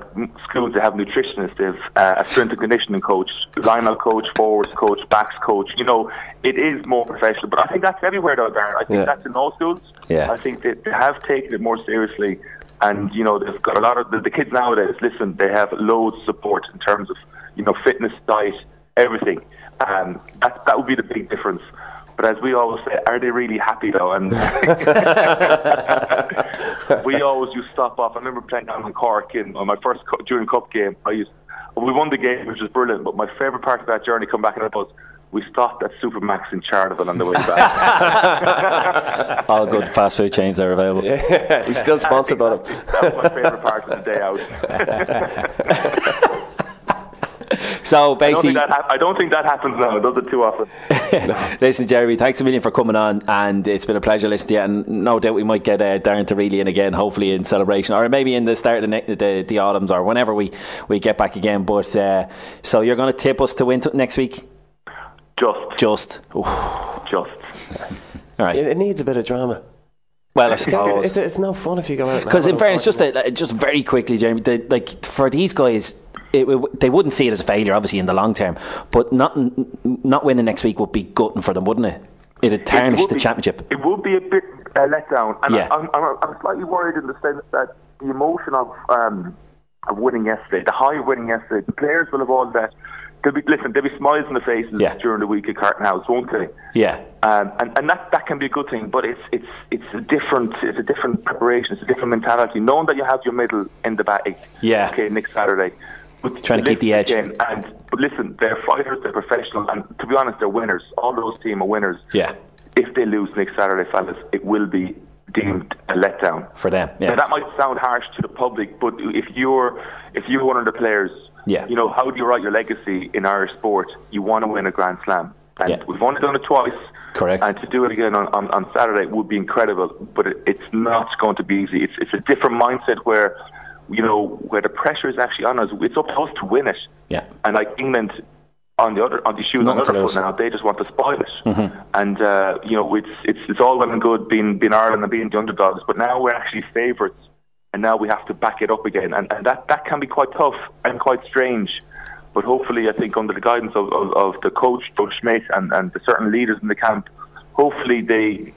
schools that have nutritionists, they have uh, a strength and conditioning coach, line-out coach, forwards coach, backs coach. You know, it is more professional, but I think that's everywhere though, Darren. I think
Yeah.
that's in all schools.
Yeah.
I think they have taken it more seriously. And, you know, they've got a lot of the, the kids nowadays, listen, they have loads of support in terms of, you know, fitness, diet, everything. Um, that, that would be the big difference. But as we always say, are they really happy though? And we always used to stop off. I remember playing down in Cork in on my first cu- Junior Cup game. I used we won the game, which was brilliant. But my favourite part of that journey, come back and it was we stopped at Supermacs in Charleville on the way back.
All good fast food chains are available.
He's still sponsored by them.
that was my favourite part of the day out.
So
I don't,
basically,
think that hap- I don't think that happens now. It does it too often.
listen, Jeremy, thanks a million for coming on, and it's been a pleasure listening to you. And no doubt we might get uh, Darren to reel in again, hopefully in celebration, or maybe in the start of the, ne- the, the autumns, or whenever we, we get back again. But uh, so you're going to tip us to win t- next week?
Just,
Just, Oof.
just.
all right.
It, it needs a bit of drama.
Well, I
It's,
suppose.
it's no fun if you go out.
Because in fairness, just
unfortunately.
uh, just very quickly, Jeremy, the, like for these guys, it, it- they wouldn't see it as a failure, obviously in the long term. But not not winning next week would be gutting for them, wouldn't it? It'd tarnish
would
the
be-
championship.
It would be a bit uh, let down, and
Yeah.
I, I'm, I'm, I'm slightly worried in the sense that the emotion of um, of winning yesterday, the high of winning yesterday, the players will have all that. There'll be listen, there'll be smiles on the faces
Yeah.
during the week at Carton House, won't they?
Yeah,
Um, and and that, that can be a good thing, but it's it's it's a different it's a different preparation, it's a different mentality. Knowing that you have your middle in the bag,
Yeah.
okay, next Saturday, but
Trying to keep the edge.
again, and but listen, they're fighters, they're professional, and to be honest, they're winners. All those team are winners.
yeah,
If they lose next Saturday, fellas, it will be deemed a letdown.
for them.
Now,
Yeah,
that might sound harsh to the public, but if you're if you're one of the players,
Yeah.
you know how do you write your legacy in Irish sport? You want to win a Grand Slam, and
Yeah.
we've only done it twice.
Correct.
And to do it again on, on, on Saturday would be incredible, but it, it's not going to be easy. It's it's a different mindset where, you know, where the pressure is actually on us. It's up to us to win it.
Yeah.
And like England, on the other on the shoes on the other foot now, they just want to spoil it. And uh, you know, it's it's it's all well and good being being Ireland and being the underdogs, but now we're actually favourites, and now we have to back it up again, and, and that that can be quite tough and quite strange. But hopefully, I think under the guidance of, of, of the coach, Joe Schmidt, and, and the certain leaders in the camp, hopefully they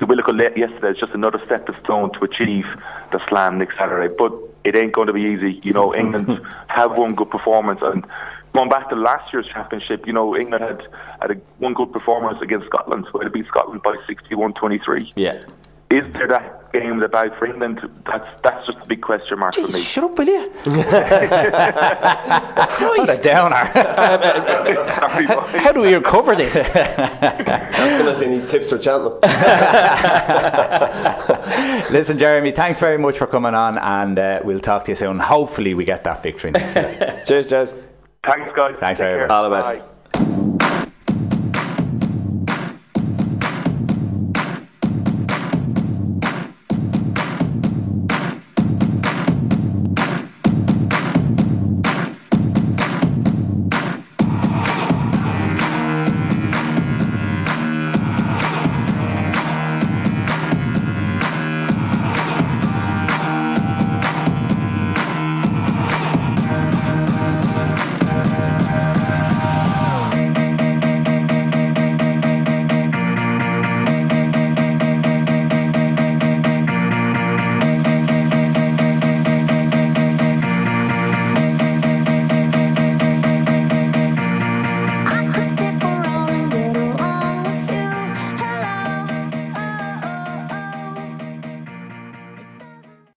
the Willico late yesterday is just another step of stone to achieve the slam next Saturday. But it ain't going to be easy. You know, England have one good performance, and going back to last year's championship, you know, England had had a, one good performance against Scotland, where they beat Scotland by 61-23.
yeah.
Is there that game about for England? That's that's just a big question mark for me.
Shut up, will you?
What a downer.
Sorry.
How do we recover this?
Asking us any tips for Cheltenham.
Listen, Jeremy, thanks very much for coming on, and uh, we'll talk to you soon. Hopefully, we get that victory next week.
Cheers, Jazz.
Thanks, guys.
Thanks
Take
very much.
All the best.
Bye.